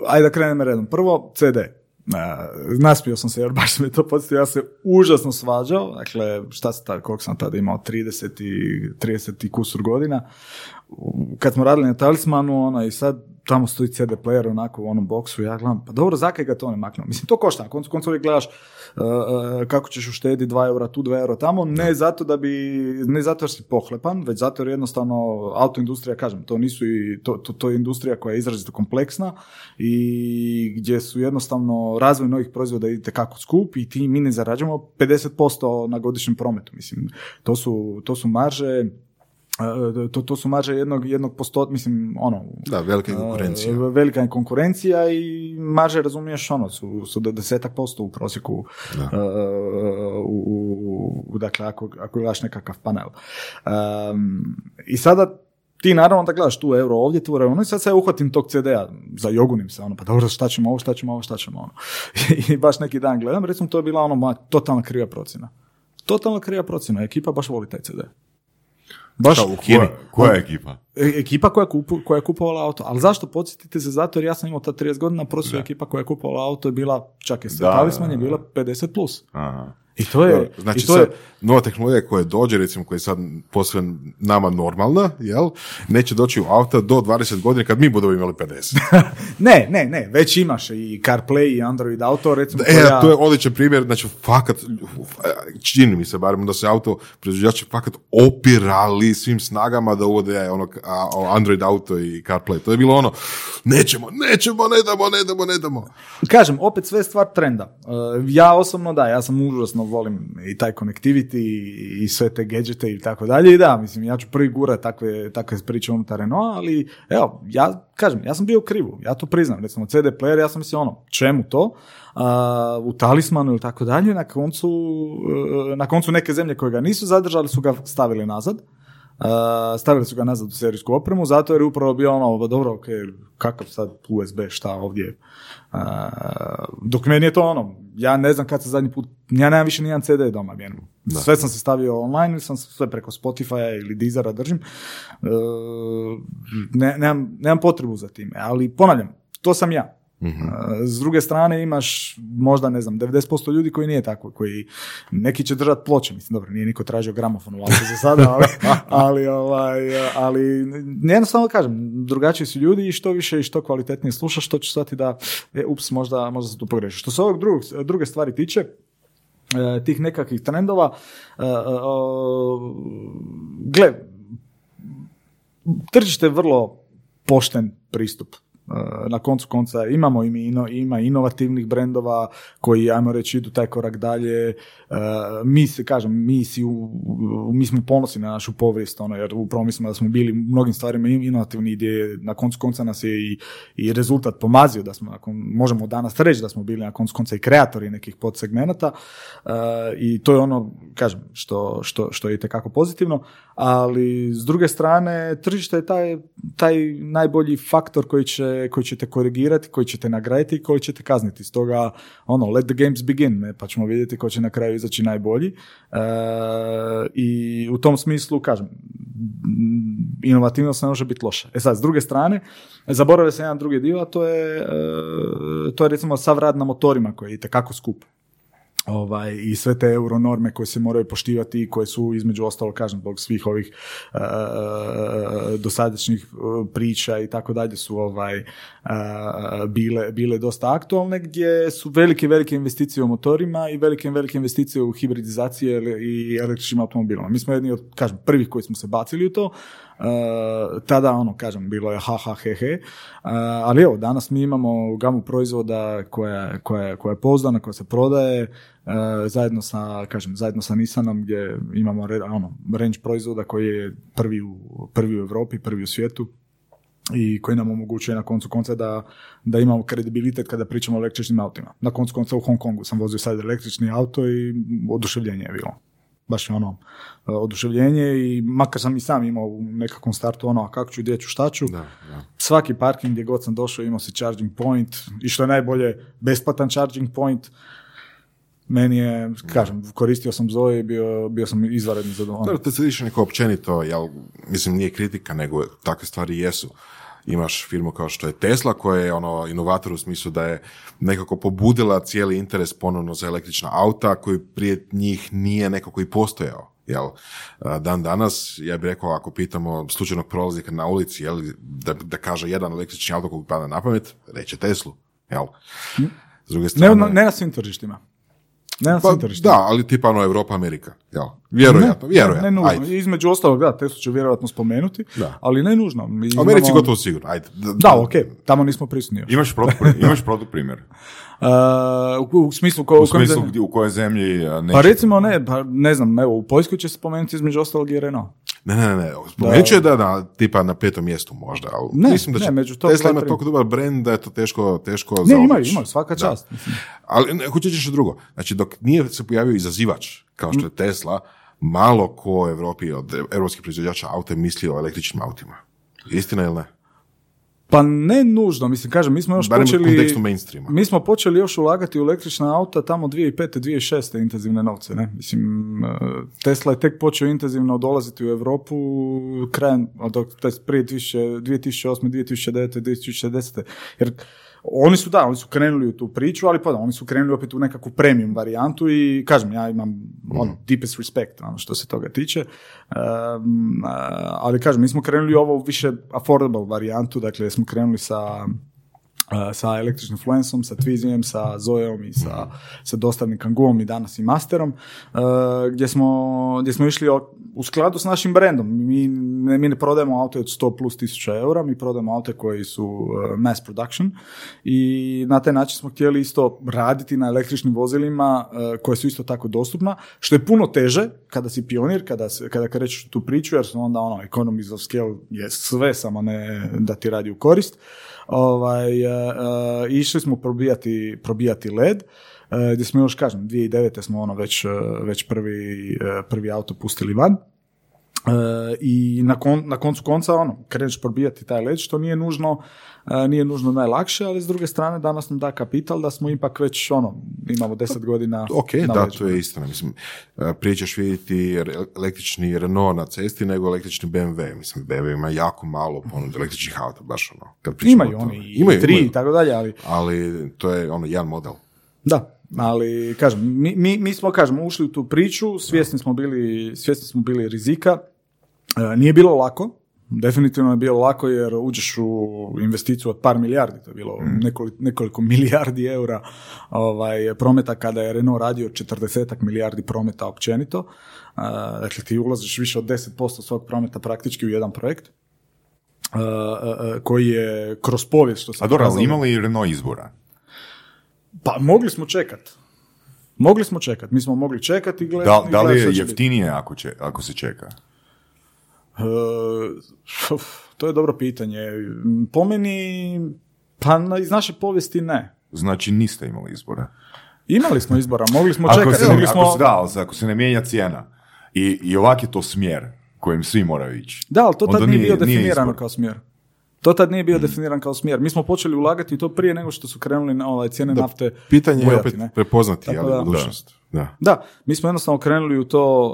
ajde da krenemo redom. Prvo, CD. Uh, nasmio sam se jer baš me to podsjetio, ja se užasno svađao, dakle šta se tada, koliko sam tada imao, 30 i, 30 i kusur godina, kad smo radili na Talismanu, ono, i sad tamo stoji CD player onako u onom boksu, ja gledam, pa dobro, zakaj ga to ne maknemo? Mislim, to košta, na koncu koncu gledaš uh, uh, kako ćeš uštediti 2 eura tu, 2 eura tamo, ne zato da bi, ne zato jer si pohlepan, već zato jer jednostavno autoindustrija, kažem, to nisu i, to, to, to je industrija koja je izrazito kompleksna i gdje su jednostavno razvoj novih proizvoda ide kako skup i ti mi ne zarađujemo 50% na godišnjem prometu, mislim, to su, to su marže, to, to su marže jednog, jednog postot, mislim, ono, Da, velika je konkurencija. Velika je konkurencija i marže, razumiješ, ono, su, su desetak posto u prosjeku, uh, u, u- u- dakle, ako, ako gledaš nekakav panel. Um, I sada ti naravno da gledaš tu euro ovdje, tu euro ono, i sad se uhvatim tog CD-a, zajogunim se, ono, pa dobro, šta ćemo ovo, šta ćemo ovo, šta ćemo ono. I baš neki dan gledam, recimo, to je bila ono moja totalna kriva procjena. Totalna kriva procjena, ekipa baš voli taj CD. Baš, Kao u Kini. Koja, koja je ekipa? E- ekipa koja, kupu, koja je kupovala auto. Ali zašto? Podsjetite se zato jer ja sam imao ta 30 godina, prosječna ekipa koja je kupovala auto je bila, čak je se Da, talisman da, je bila 50+. Plus. Aha. I to je... Znači i to sad, je, nova tehnologija koja dođe, recimo koja je sad posve nama normalna, jel, neće doći u auta do 20 godina kad mi budemo imali 50. ne, ne, ne, već imaš i CarPlay i Android auto, recimo. E, koja- to je odličan primjer, znači fakat, čini mi se barem da se auto proizvođači fakat opirali svim snagama da uvode ono, a, o, Android auto i CarPlay. To je bilo ono, nećemo, nećemo, ne damo, ne damo, ne damo. Kažem, opet sve stvar trenda. Uh, ja osobno da, ja sam užasno volim i taj connectivity i, sve te gadgete i tako dalje i da, mislim, ja ću prvi gura takve, takve priče unutar Renault, ali evo, ja kažem, ja sam bio u krivu, ja to priznam, recimo CD player, ja sam mislio ono, čemu to? Uh, u talismanu ili tako dalje, na koncu, uh, na koncu neke zemlje koje ga nisu zadržali su ga stavili nazad. Stavili su ga nazad u serijsku opremu, zato jer je upravo bio ono, "Ba dobro, ok, kakav sad USB, šta ovdje. Uh, dok meni je to ono, ja ne znam kad se zadnji put, ja nemam više nijedan CD doma, vjerujem. Sve sam se stavio online, ili sam sve preko Spotify ili Deezera držim. Uh, ne, nemam, nemam potrebu za time, ali ponavljam, to sam ja. S druge strane imaš možda ne znam 90% ljudi koji nije tako, koji neki će držati ploče, mislim dobro, nije niko tražio gramofon u za sada, ali, ali, ovaj, ali jednostavno kažem, drugačiji su ljudi i što više i što kvalitetnije slušaš, što će shvatiti da e, ups, možda, možda se tu pogreši. Što se ovog drugog, druge stvari tiče, e, tih nekakvih trendova, e, gle, tržište je vrlo pošten pristup. Na koncu konca imamo i mi ima inovativnih brendova koji, ajmo reći, idu taj korak dalje. E, Mi se, kažem, mi, si u, mi smo ponosni na našu povijest, ono, jer upravo mislimo da smo bili u mnogim stvarima in- inovativni gdje je na koncu konca nas je i, i rezultat pomazio da smo, nakon, možemo danas reći da smo bili na koncu konca i kreatori nekih podsegmenata e, i to je ono, kažem, što, što, što je itekako pozitivno, ali s druge strane tržište je taj, taj najbolji faktor koji će, koji će te korigirati, koji će te nagraditi i koji će te kazniti. Stoga, ono, let the games begin, ne, pa ćemo vidjeti ko će na kraju izaći najbolji. E, I u tom smislu, kažem, inovativnost ne može biti loša. E sad, s druge strane, zaboravlja se jedan drugi dio, a to je, e, to je recimo sav rad na motorima koji je itekako skup ovaj, i sve te euronorme koje se moraju poštivati i koje su između ostalo, kažem, zbog svih ovih e, dosadašnjih e, priča i tako dalje su ovaj, e, bile, bile dosta aktualne gdje su velike, velike investicije u motorima i velike, velike investicije u hibridizacije i električnim automobilima. Mi smo jedni od, kažem, prvih koji smo se bacili u to, E, tada ono kažem bilo je ha ha he he E, ali evo danas mi imamo gamu proizvoda koja, koja, koja je pouzdana koja se prodaje e, zajedno sa kažem zajedno sa Nissanom gdje imamo ono range proizvoda koji je prvi u, prvi u Europi prvi u svijetu i koji nam omogućuje na koncu konca da, da imamo kredibilitet kada pričamo o električnim autima. Na koncu konca u Hong Kongu sam vozio sad električni auto i oduševljenje je bilo. Baš je ono e, oduševljenje i makar sam i sam imao u nekakvom startu ono, a kako ću, gdje ću, šta ću. Da, da. Svaki parking gdje god sam došao imao si charging point i što je najbolje, besplatan charging point. Meni je, kažem, koristio sam Zoe i bio, bio sam izvanredno zadovoljan. Dobro, to se više neko općenito, jel, mislim nije kritika, nego takve stvari jesu. Imaš firmu kao što je Tesla koja je ono inovator u smislu da je nekako pobudila cijeli interes ponovno za električna auta koji prije njih nije nekako i postojao. Jel? Dan danas, ja bih rekao, ako pitamo slučajnog prolaznika na ulici, jel, da, da kaže jedan električni auto kog pada na pamet, reće Teslu. Jel? S druge Ne, strane... na- ne na svim tržištima. Ne Pa, da, ali tipa ono Europa, Amerika. Jel? Vjerojatno, Ne, vjerojatno. Ne, nužno. ajde. Između ostalog, da, Teslu ću vjerojatno spomenuti, Da. ali ne nužno. Mi U Americi imamo- gotovo sigurno, ajde. Da, ok, tamo nismo prisutni još. Imaš protu, imaš protuprimjer? Uh, u, u smislu, ko, U u smislu u kojoj zemlji neće... Pa recimo ne, pa ne znam, evo, u Poljskoj će se spomenuti između ostalog i Renault. Ne, ne, ne, spomenut ću je da, da, tipa na petom mjestu možda, ali Ne, mislim da će ne, među top Tesla ima toliko dobar brand da je to teško, teško Ne, zaobići. imaju, imaju, svaka Da. čast. mislim. Ali ne, hoću nešto drugo. Znači, dok nije se pojavio izazivač, kao što je Tesla, malo ko u Europi od europskih proizvođača auta je mislio o električnim autima. Istina ili ne? Pa ne nužno, mislim, kažem, mi smo još Barem u počeli... Mi smo počeli još ulagati u električna auta tamo 2005. 2006. intenzivne novce, ne? Mislim, e, Tesla je tek počeo intenzivno dolaziti u Europu krajem, od, prije 2000, 2008. 2009. 2010. Jer oni su, da, oni su krenuli u tu priču, ali pa da, oni su krenuli opet u nekakvu premium varijantu i kažem, ja imam ono, deepest respect ono, što se toga tiče. Um, ali kažem, mi smo krenuli u ovo više affordable varijantu, dakle smo krenuli sa sa električnim Fluenceom, sa Twizijem, sa Zoeom i sa, sa dostavnim Kanguom i danas i Masterom, uh, gdje, smo, gdje smo išli u skladu s našim brendom. Mi ne, mi ne prodajemo aute od 100 plus tisuća eura, mi prodajemo aute koji su uh, mass production i na taj način smo htjeli isto raditi na električnim vozilima uh, koje su isto tako dostupna, što je puno teže kada si pionir, kada, se, kada krećeš tu priču, jer onda ono, economies of scale je sve, samo ne da ti radi u korist. Ovaj, uh, išli smo probijati, probijati led, uh, gdje smo još, kažem, 2009. smo ono već, već prvi, prvi auto pustili van. E, i na, kon, na koncu konca ono, kreneš probijati taj led, što nije nužno, e, nije nužno najlakše, ali s druge strane danas nam da kapital da smo ipak već ono, imamo deset godina Ok, na da, to je istina. Mislim, e, prije ćeš vidjeti električni Renault na cesti nego električni BMW. Mislim, BMW ima jako malo ponude električnih auta, baš ono. Kad Imaju oni i Imaju, tri imaju. i tako dalje, ali Ali to je ono jedan model. Da, ali kažem, mi, mi, mi smo kažem, ušli u tu priču, svjesni smo bili, svjesni smo bili rizika. E, nije bilo lako, definitivno je bilo lako jer uđeš u investiciju od par milijardi, to je bilo nekoliko, nekoliko milijardi eura ovaj, prometa kada je Renault radio 40 milijardi prometa općenito. E, dakle, ti ulaziš više od 10% svog prometa praktički u jedan projekt. e, e, koji je kroz povijest što se A dobro, ali pokazalo- ima li Renault izbora? pa mogli smo čekat. Mogli smo čekat. Mi smo mogli čekati i gledati. Da, da li je biti. jeftinije ako, će, ako se čeka? E, uf, to je dobro pitanje. Po meni, pa iz naše povijesti ne. Znači niste imali izbora. Imali smo izbora, mogli smo Ako čekati. se, mogli ako smo... se, da, ako se ne mijenja cijena i, i ovak je to smjer kojim svi moraju ići. Da, ali to tad onda nije, bio definirano kao smjer. To tad nije bio definiran kao smjer. Mi smo počeli ulagati to prije nego što su krenuli na ovaj, cijene nafte Pitanje je opet ne? prepoznati, Tako ali da- budućnost. Da. Da, mi smo jednostavno krenuli u to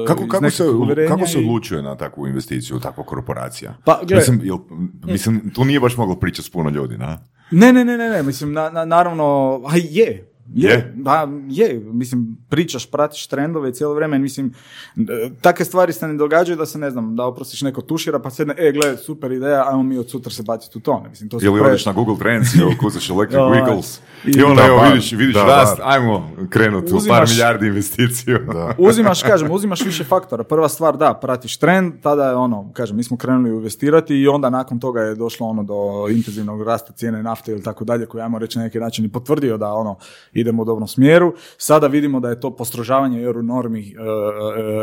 uh, Kako, kako, se, kako se i- odlučuje na takvu investiciju, takva korporacija? Pa, gle- mislim, jel, mislim, tu nije baš moglo pričati s puno ljudi, na? Ne, ne, ne, ne, ne, mislim, na, na- naravno, a je, je, Je? da, je, mislim, pričaš, pratiš trendove cijelo vrijeme, mislim, e, takve stvari se ne događaju da se, ne znam, da oprostiš neko tušira, pa sedne, e, gle, super ideja, ajmo mi od sutra se baciti u to, mislim, to Ili odeš na Google Trends i ukucaš Electric Vehicles i- i onda Da, evo bar. vidiš, vidiš Da, rast, bar. ajmo krenuti u par Uzimaš- milijardi investiciju. Da. Uzimaš, kažem, uzimaš više faktora. Prva stvar, da, pratiš trend, tada je ono, kažem, mi smo krenuli investirati i onda nakon toga je došlo ono do intenzivnog rasta cijene nafte ili tako dalje, koji ajmo reći na neki način i potvrdio da ono, idemo u dobrom smjeru. Sada vidimo da je to postrožavanje euro normi e,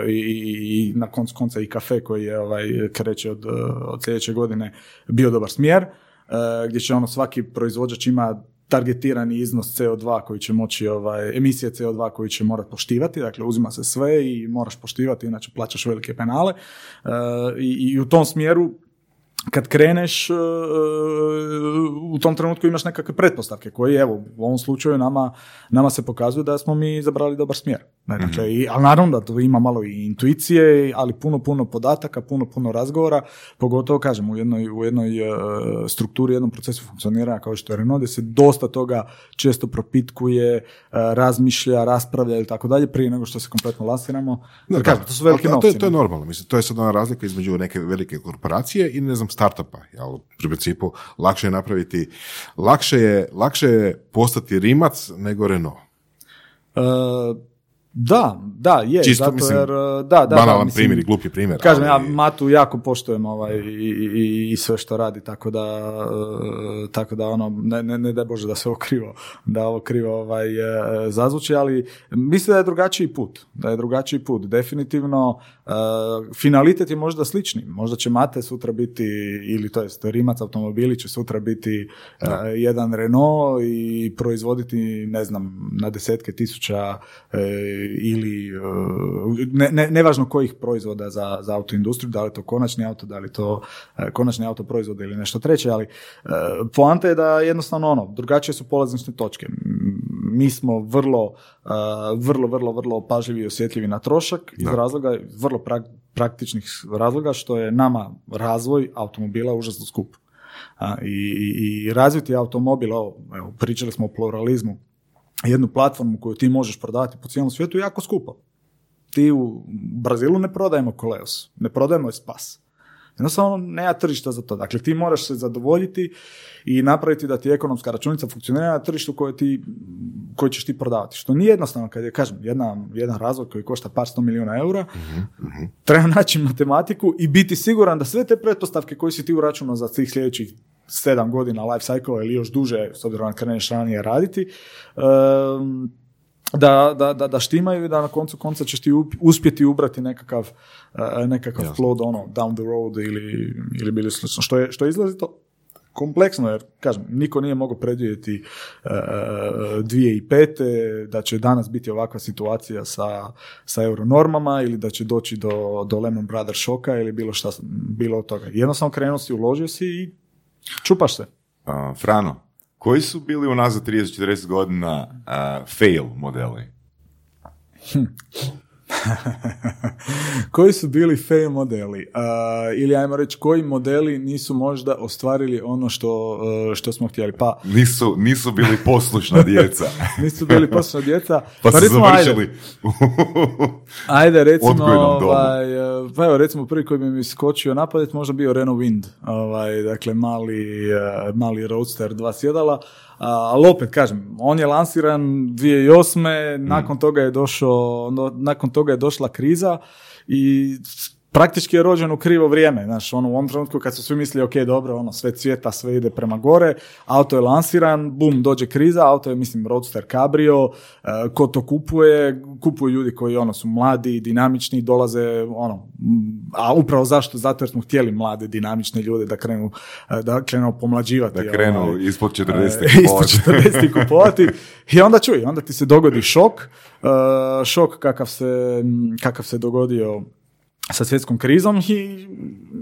e, i, i, i na koncu konca i kafe koji je ovaj, kreće od, e, od sljedeće godine bio dobar smjer, e, gdje će ono svaki proizvođač ima targetirani iznos CO2 koji će moći, ovaj, emisije CO2 koji će morati poštivati, dakle uzima se sve i moraš poštivati, inače plaćaš velike penale. E, i, I u tom smjeru kad kreneš, e, u tom trenutku imaš nekakve pretpostavke koje, evo, u ovom slučaju nama, nama se pokazuje da smo mi izabrali dobar smjer. Ne, dakle, i, ali naravno da tu ima malo i intuicije, ali puno, puno podataka, puno, puno razgovora, pogotovo, kažem, u jednoj, u jednoj e, strukturi, jednom procesu funkcioniranja kao što je Renault, gdje se dosta toga često propitkuje, e, razmišlja, raspravlja i tako dalje, prije nego što se kompletno lasiramo. Jer, kažem, to su novci. to, je, to je normalno, mislim, to je sad ona razlika između neke velike korporacije i ne znam startupa, jel, u principu lakše je napraviti, lakše je, lakše je postati Rimac nego Renault. E, da, da, je, Čisto, zato mislim, jer, da, da, da, Banalan mislim, primjer i glupi primjer. Kažem, ja ali- Matu jako poštujem ovaj, i, i, i sve što radi, tako da, e, tako da ono, ne, ne, ne daj Bože da se ovo krivo, da ovo krivo ovaj, e, zazvuči, ali mislim da je drugačiji put, da je drugačiji put, definitivno, e, finalitet je možda slični, možda će Mate sutra biti, ili to jest Rimac automobili će sutra biti e, jedan Renault i proizvoditi, ne znam, na desetke tisuća e, ili e, ne, ne, nevažno kojih proizvoda za, za autoindustriju, da li to konačni auto, da li to e, konačni auto proizvod ili nešto treće, ali e, poanta je da jednostavno ono, drugačije su polazišne točke. Mi smo vrlo, vrlo, vrlo, vrlo pažljivi i osjetljivi na trošak iz razloga, vrlo prak- praktičnih razloga što je nama razvoj automobila užasno skup. A, i, i, I razviti automobil, evo, pričali smo o pluralizmu, jednu platformu koju ti možeš prodavati po cijelom svijetu je jako skupo. Ti u Brazilu ne prodajemo Koleos, ne prodajemo Espas. Jednostavno nema tržišta za to. Dakle, ti moraš se zadovoljiti i napraviti da ti ekonomska računica funkcionira na tržištu koje, ti, koje ćeš ti prodavati. Što nije jednostavno, kad je, kažem, jedna, jedan razvoj koji košta par sto milijuna eura, treba naći matematiku i biti siguran da sve te pretpostavke koje si ti uračunao za tih sljedećih sedam godina life cycle ili još duže, s obzirom da kreneš ranije raditi, da, da, da, da štimaju i da na koncu konca ćeš ti uspjeti ubrati nekakav, e, nekakav plod ono, down the road ili, ili bilo slično, što je, što je izrazito kompleksno, jer, kažem, niko nije mogao predvidjeti e, dvije i pete, da će danas biti ovakva situacija sa, sa euronormama ili da će doći do, do Lehman Brothers šoka ili bilo šta, bilo od toga. Jednostavno krenuo si, uložio si i čupaš se. A, Frano, koji su bili unazad 30-40 godina a, fail modeli? koji su bili fail modeli? A, ili ajmo reći, koji modeli nisu možda ostvarili ono što, e, što smo htjeli? Pa, Nisu, nisu bili poslušna djeca. nisu bili poslovna djeca. Pa su recimo, ajde, završili Ajde, recimo, ovaj, e, pa evo, recimo prvi koji bi mi skočio napadet možda bio Renault Wind, ovaj, dakle mali, e, mali roadster, dva sjedala, ali opet kažem, on je lansiran 2008. Mm. Nakon toga je došao, no, nakon toga je došla kriza i praktički je rođen u krivo vrijeme, znaš, ono u ovom trenutku kad su svi mislili, ok, dobro, ono, sve cvjeta, sve ide prema gore, auto je lansiran, bum, dođe kriza, auto je, mislim, Roadster Cabrio, e, ko to kupuje, kupuju ljudi koji, ono, su mladi, dinamični, dolaze, ono, a upravo zašto? Zato jer smo htjeli mlade, dinamične ljude da krenu, e, da krenu pomlađivati. da krenu ovaj, ispod 40 E, ispod 40 kupovati i onda čuj, onda ti se dogodi šok, šok kakav se, kakav se dogodio sa svjetskom krizom i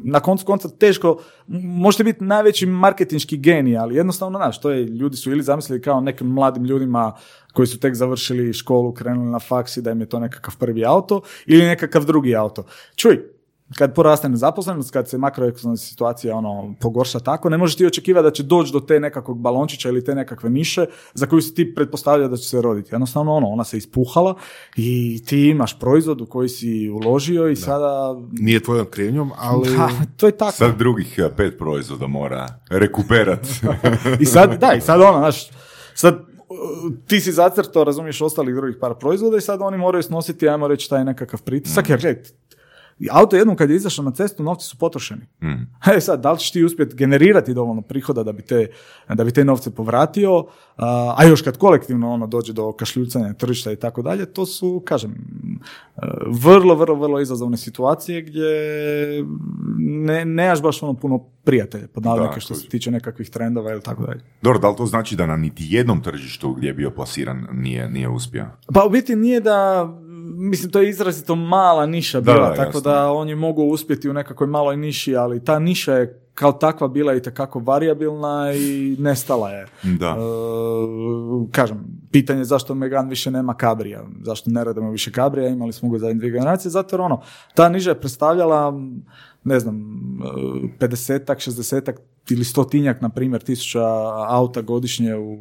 na koncu konca teško, možete biti najveći marketinški genij, ali jednostavno, znaš, to je, ljudi su ili zamislili kao nekim mladim ljudima koji su tek završili školu, krenuli na faks i da im je to nekakav prvi auto ili nekakav drugi auto. Čuj, kad poraste nezaposlenost, kad se makroekonomska situacija ono, pogorša tako, ne možeš ti očekivati da će doći do te nekakvog balončića ili te nekakve miše za koju si ti pretpostavljao da će se roditi. Jednostavno ono, ona se ispuhala i ti imaš proizvod u koji si uložio i sada... Nije tvojom krivnjom, ali... Ha, to je tako. Sad drugih pet proizvoda mora rekuperat. I sad, da, i sad ono, znaš, sad uh, ti si zacrtao, razumiješ, ostalih drugih par proizvoda i sad oni moraju snositi, ajmo reći, taj nekakav pritisak, jer gledaj, auto jednom kad je izašao na cestu, novci su potrošeni. E sad, da li ćeš ti uspjeti generirati dovoljno prihoda da bi te, da bi te novce povratio, a, a još kad kolektivno ono dođe do kašljucanja tržišta i tako dalje, to su, kažem, e, vrlo, vrlo, vrlo izazovne situacije gdje ne, nemaš baš ono puno prijatelja, pod navodnike, što se tiče nekakvih trendova ili tako dalje. Dobro, da li to znači da na niti jednom tržištu gdje je bio plasiran nije, nije uspio? Pa u biti nije da, mislim to je izrazito mala niša Da, bila, da, tako jasno. da oni mogu uspjeti u nekakvoj maloj niši, ali ta niša je kao takva bila i takako variabilna i nestala je. Da. E, kažem, pitanje je zašto Megan više nema kabrija, zašto ne radimo više kabrija, imali smo ga zadnje dvije generacije, zato jer ono, ta niža je predstavljala ne znam, 50-ak, 60-ak ili stotinjak, na primjer, tisuća auta godišnje u,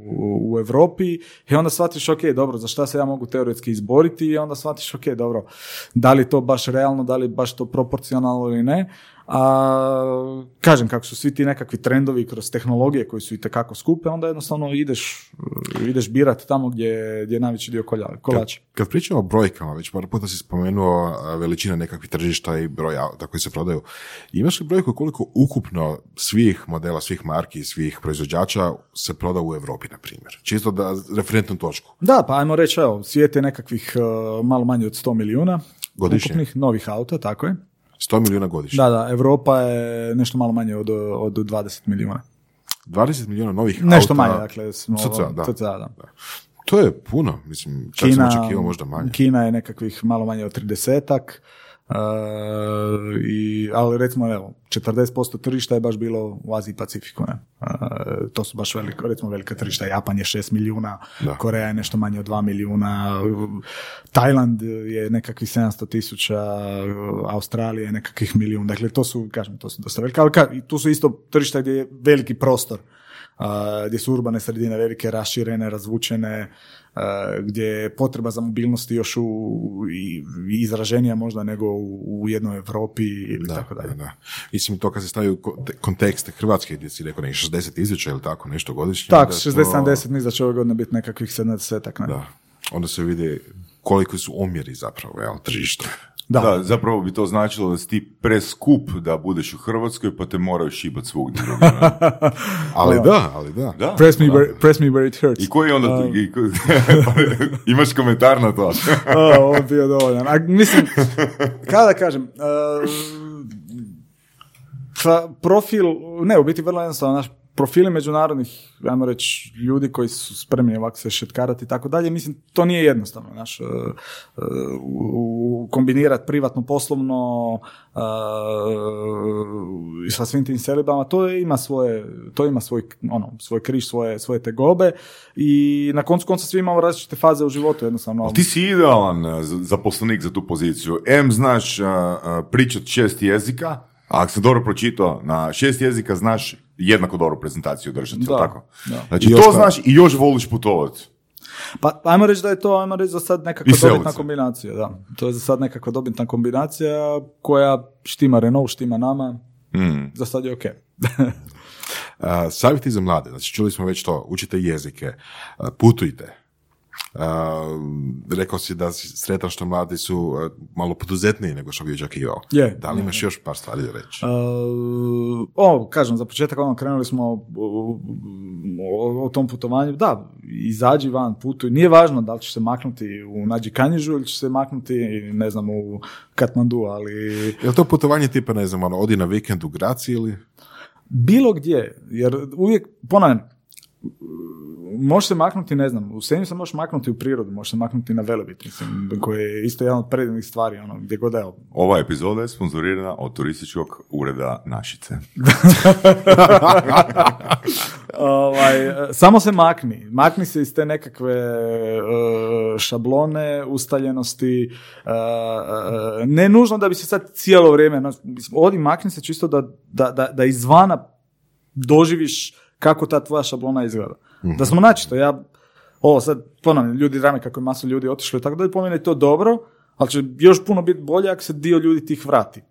u, Europi i onda shvatiš, ok, dobro, za šta se ja mogu teoretski izboriti i onda shvatiš, ok, dobro, da li to baš realno, da li baš to proporcionalno ili ne, a kažem, kako su svi ti nekakvi trendovi kroz tehnologije koji su i tekako skupe, onda jednostavno ideš, ideš birati tamo gdje, gdje je najveći dio kolača. Kad pričamo o brojkama, već par puta si spomenuo veličina nekakvih tržišta i broj auta koji se prodaju. Imaš li brojku koliko ukupno svih modela, svih marki, svih proizvođača se proda u Europi, na primjer? Čisto da referentnu točku. Da, pa ajmo reći, evo, svijet je nekakvih uh, malo manje od 100 milijuna Godišnje? ukupnih novih auta, tako je. 100 milijuna godišnje. Da, da, Europa je nešto malo manje od, od 20 milijuna. 20 milijuna novih Nešto auta. manje, dakle, smo, CCA, da. CCA, da. To je puno, mislim, čak sam očekivao možda manje. Kina je nekakvih malo manje od 30-ak, uh, i, ali recimo, evo, 40% tržišta je baš bilo u Aziji i Pacifiku, ne? Uh, to su baš veliko, recimo velika tržišta, Japan je 6 milijuna, Da. Koreja je nešto manje od 2 milijuna, Tajland je nekakvih 700 tisuća, Australija je nekakvih milijun, dakle to su, kažem, to su dosta velike, ali ka, tu su isto tržišta gdje je veliki prostor gdje su urbane sredine velike, raširene, razvučene, gdje je potreba za mobilnosti još u, i, izraženija možda nego u, u jednoj Europi ili tako dalje. Da, da. Mislim, to kad se stavi u konte- kontekst Hrvatske, gdje si rekao nekih 60 izvješća ili tako, nešto godišnje. Tak, da je to- 60-70, mislim da će ove godine biti nekakvih 70-ak. Ne? Da. Onda se vidi koliko su omjeri zapravo, jel, tržišta. Da. Da. zapravo bi to značilo da si ti preskup da budeš u Hrvatskoj, pa te moraju šibati svugdje? Ali da, ali da. Da, Press me, da. where, press me where it hurts. I koji onda... Um, i ko- pa, imaš komentar na to? A, ovo je bio dovoljan. A, mislim, kada kažem, uh, profil, ne, u biti vrlo jednostavno, naš profili međunarodnih, ajmo reći, ljudi koji su spremni ovako se šetkarati i tako dalje, mislim, to nije jednostavno, naš, uh, uh, kombinirati privatno, poslovno, uh, sa svim tim selibama, to ima svoje, to ima svoj, ono, svoj križ, svoje, svoje tegobe i na koncu konca svi imamo različite faze u životu, jednostavno. Ali ti si idealan zaposlenik za tu poziciju. M znaš pričat šest jezika, a ako sam dobro pročitao, na šest jezika znaš jednako dobro prezentaciju držati, Da, tako? da. Znači to ka- znaš i još voliš putovati. Pa ajmo reći da je to, ajmo reći za sad nekakva dobitna kombinacija, da. To je za sad nekakva dobitna kombinacija koja štima Renault, štima nama, Mm. za sad je ok. Uh, savjeti za mlade, znači čuli smo već to, učite jezike, uh, putujte. Uh, rekao si da si sretan što mladi su uh, malo poduzetniji nego što bi očekivao. Je, Da li imaš još par stvari da reći? Uh, o, kažem, za početak ono krenuli smo o, o tom putovanju, da, izađi van, putuj, nije važno da li ćeš se maknuti u Nađi Kanjižu ili ćeš se maknuti, ne znam, u Katmandu, ali Je li to putovanje tipa, ne znam, ono, odi na vikend u Graci ili... bilo gdje, jer uvijek, ponavljam, možeš se maknuti, ne znam, u Senju se možeš maknuti u prirodu, možeš se maknuti na Velebit, mislim, koji je isto jedan od predivnih stvari, ono, gdje god evo. Ova epizoda je sponzorirana od turističkog ureda Našice. ovaj, samo se makni. Makni se iz te nekakve e, šablone, ustaljenosti. e, e, ne nužno da bi se sad cijelo vrijeme, no, mislim, odi makni se čisto da, da, da, da izvana doživiš kako ta tvoja šablona izgleda. Da smo načisto, ja ovo sad ponavljam, ljudi drame kako je masu ljudi otišlo i tako dalje, po meni je to dobro, ali će još puno biti bolje ako se dio ljudi tih vrati.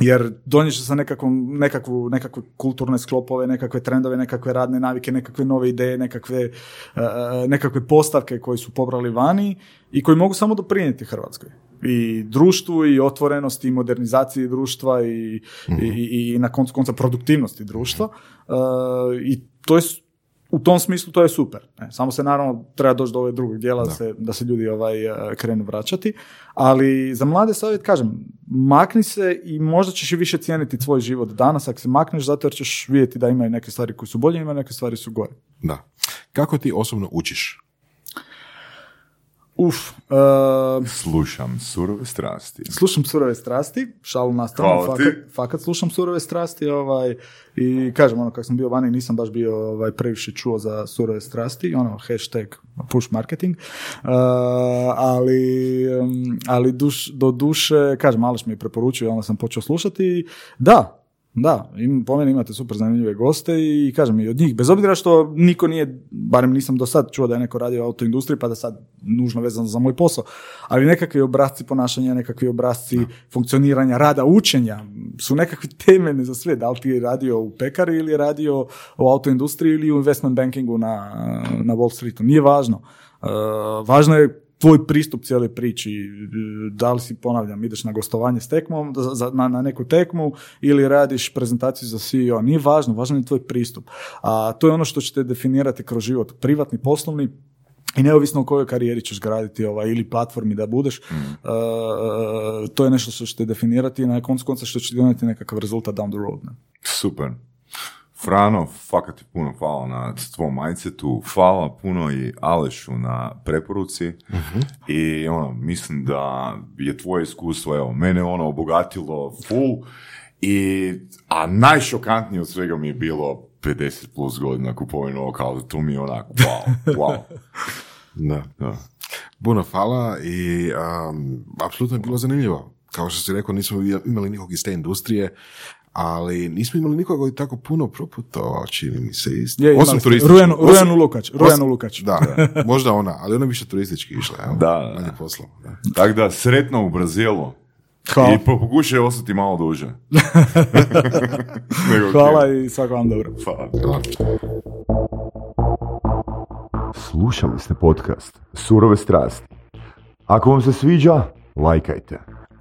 Jer donijet će sa nekakvom, nekakvu, nekakve kulturne sklopove, nekakve trendove, nekakve radne navike, nekakve nove ideje, nekakve, e, nekakve postavke koje su pobrali vani i koji mogu samo doprinijeti Hrvatskoj. I društvu, i otvorenosti, i modernizaciji društva, i, i, i, i na koncu konca produktivnosti društva. E, I to je u tom smislu to je super. Ne? Samo se naravno treba doći do ovog drugog dijela da, se, da se ljudi ovaj, eh, krenu vraćati. Ali za mlade savjet kažem, makni se i možda ćeš i više cijeniti tvoj život danas ako se makneš zato jer ćeš vidjeti da imaju neke stvari koje su bolje, ima neke stvari su gore. Da. Kako ti osobno učiš? Uf, eh, Slušam surove strasti. slušam surove strasti, šalu na stranu, fakat, fakat slušam surove strasti ovaj, i kažem, ono, kako sam bio vani, nisam baš bio ovaj, previše čuo za surove strasti, ono, hashtag push marketing, Uh, ali, um, ali duš, do duše, kažem, malo mi je preporučio, onda sam počeo slušati, da, da, im, po meni imate super zanimljive goste i kažem i od njih, bez obzira što niko nije, barem nisam do sad čuo da je neko radio u autoindustriji, pa da sad nužno vezano za moj posao, ali nekakvi obrazci ponašanja, nekakvi obrazci funkcioniranja, rada, učenja su nekakvi temeljni za sve, da li ti je radio u pekari ili je radio u autoindustriji ili u investment bankingu na, na Wall Streetu, nije važno. Uh, važno je tvoj pristup cijeloj priči, da li si, ponavljam, ideš na gostovanje s tekmom, za- na, na neku tekmu ili radiš prezentaciju za CEO, nije važno, važan je tvoj pristup. A to je ono što će te definirati kroz život, privatni, poslovni, i neovisno o kojoj karijeri ćeš graditi ovaj, ili platformi da budeš, uh, to je nešto što će te definirati i na koncu konca što će ti donijeti nekakav rezultat down the road. Ne? Super. Frano, fakat ti puno hvala na tvom mindsetu, hvala puno i Alešu na preporuci i ono, mislim da je tvoje iskustvo, evo, mene ono obogatilo full i, a najšokantnije od svega mi je bilo 50 plus godina kupovine ovog auta, to mi je onako, wow, wow. Da. Da. Puno hvala i um, apsolutno je bilo zanimljivo. Kao što si rekao, nismo imali nikog iz te industrije, ali nismo imali nikoga koji tako puno proputovao, čini mi se. Isto. Je, Osim turistički. Rujanu, Osim- Rujanu Lukač, Rujanu osim- Lukač. Da, možda ona, ali ona više turistički išla. Evo, Da, manje da. poslom. Da. Tako da, sretno u Brazilu. Hvala. I po- pokušaj ostati malo duže. Hvala i svako vam dobro. Hvala. Hvala. Slušali ste podcast Surove strasti. Ako vam se sviđa, lajkajte.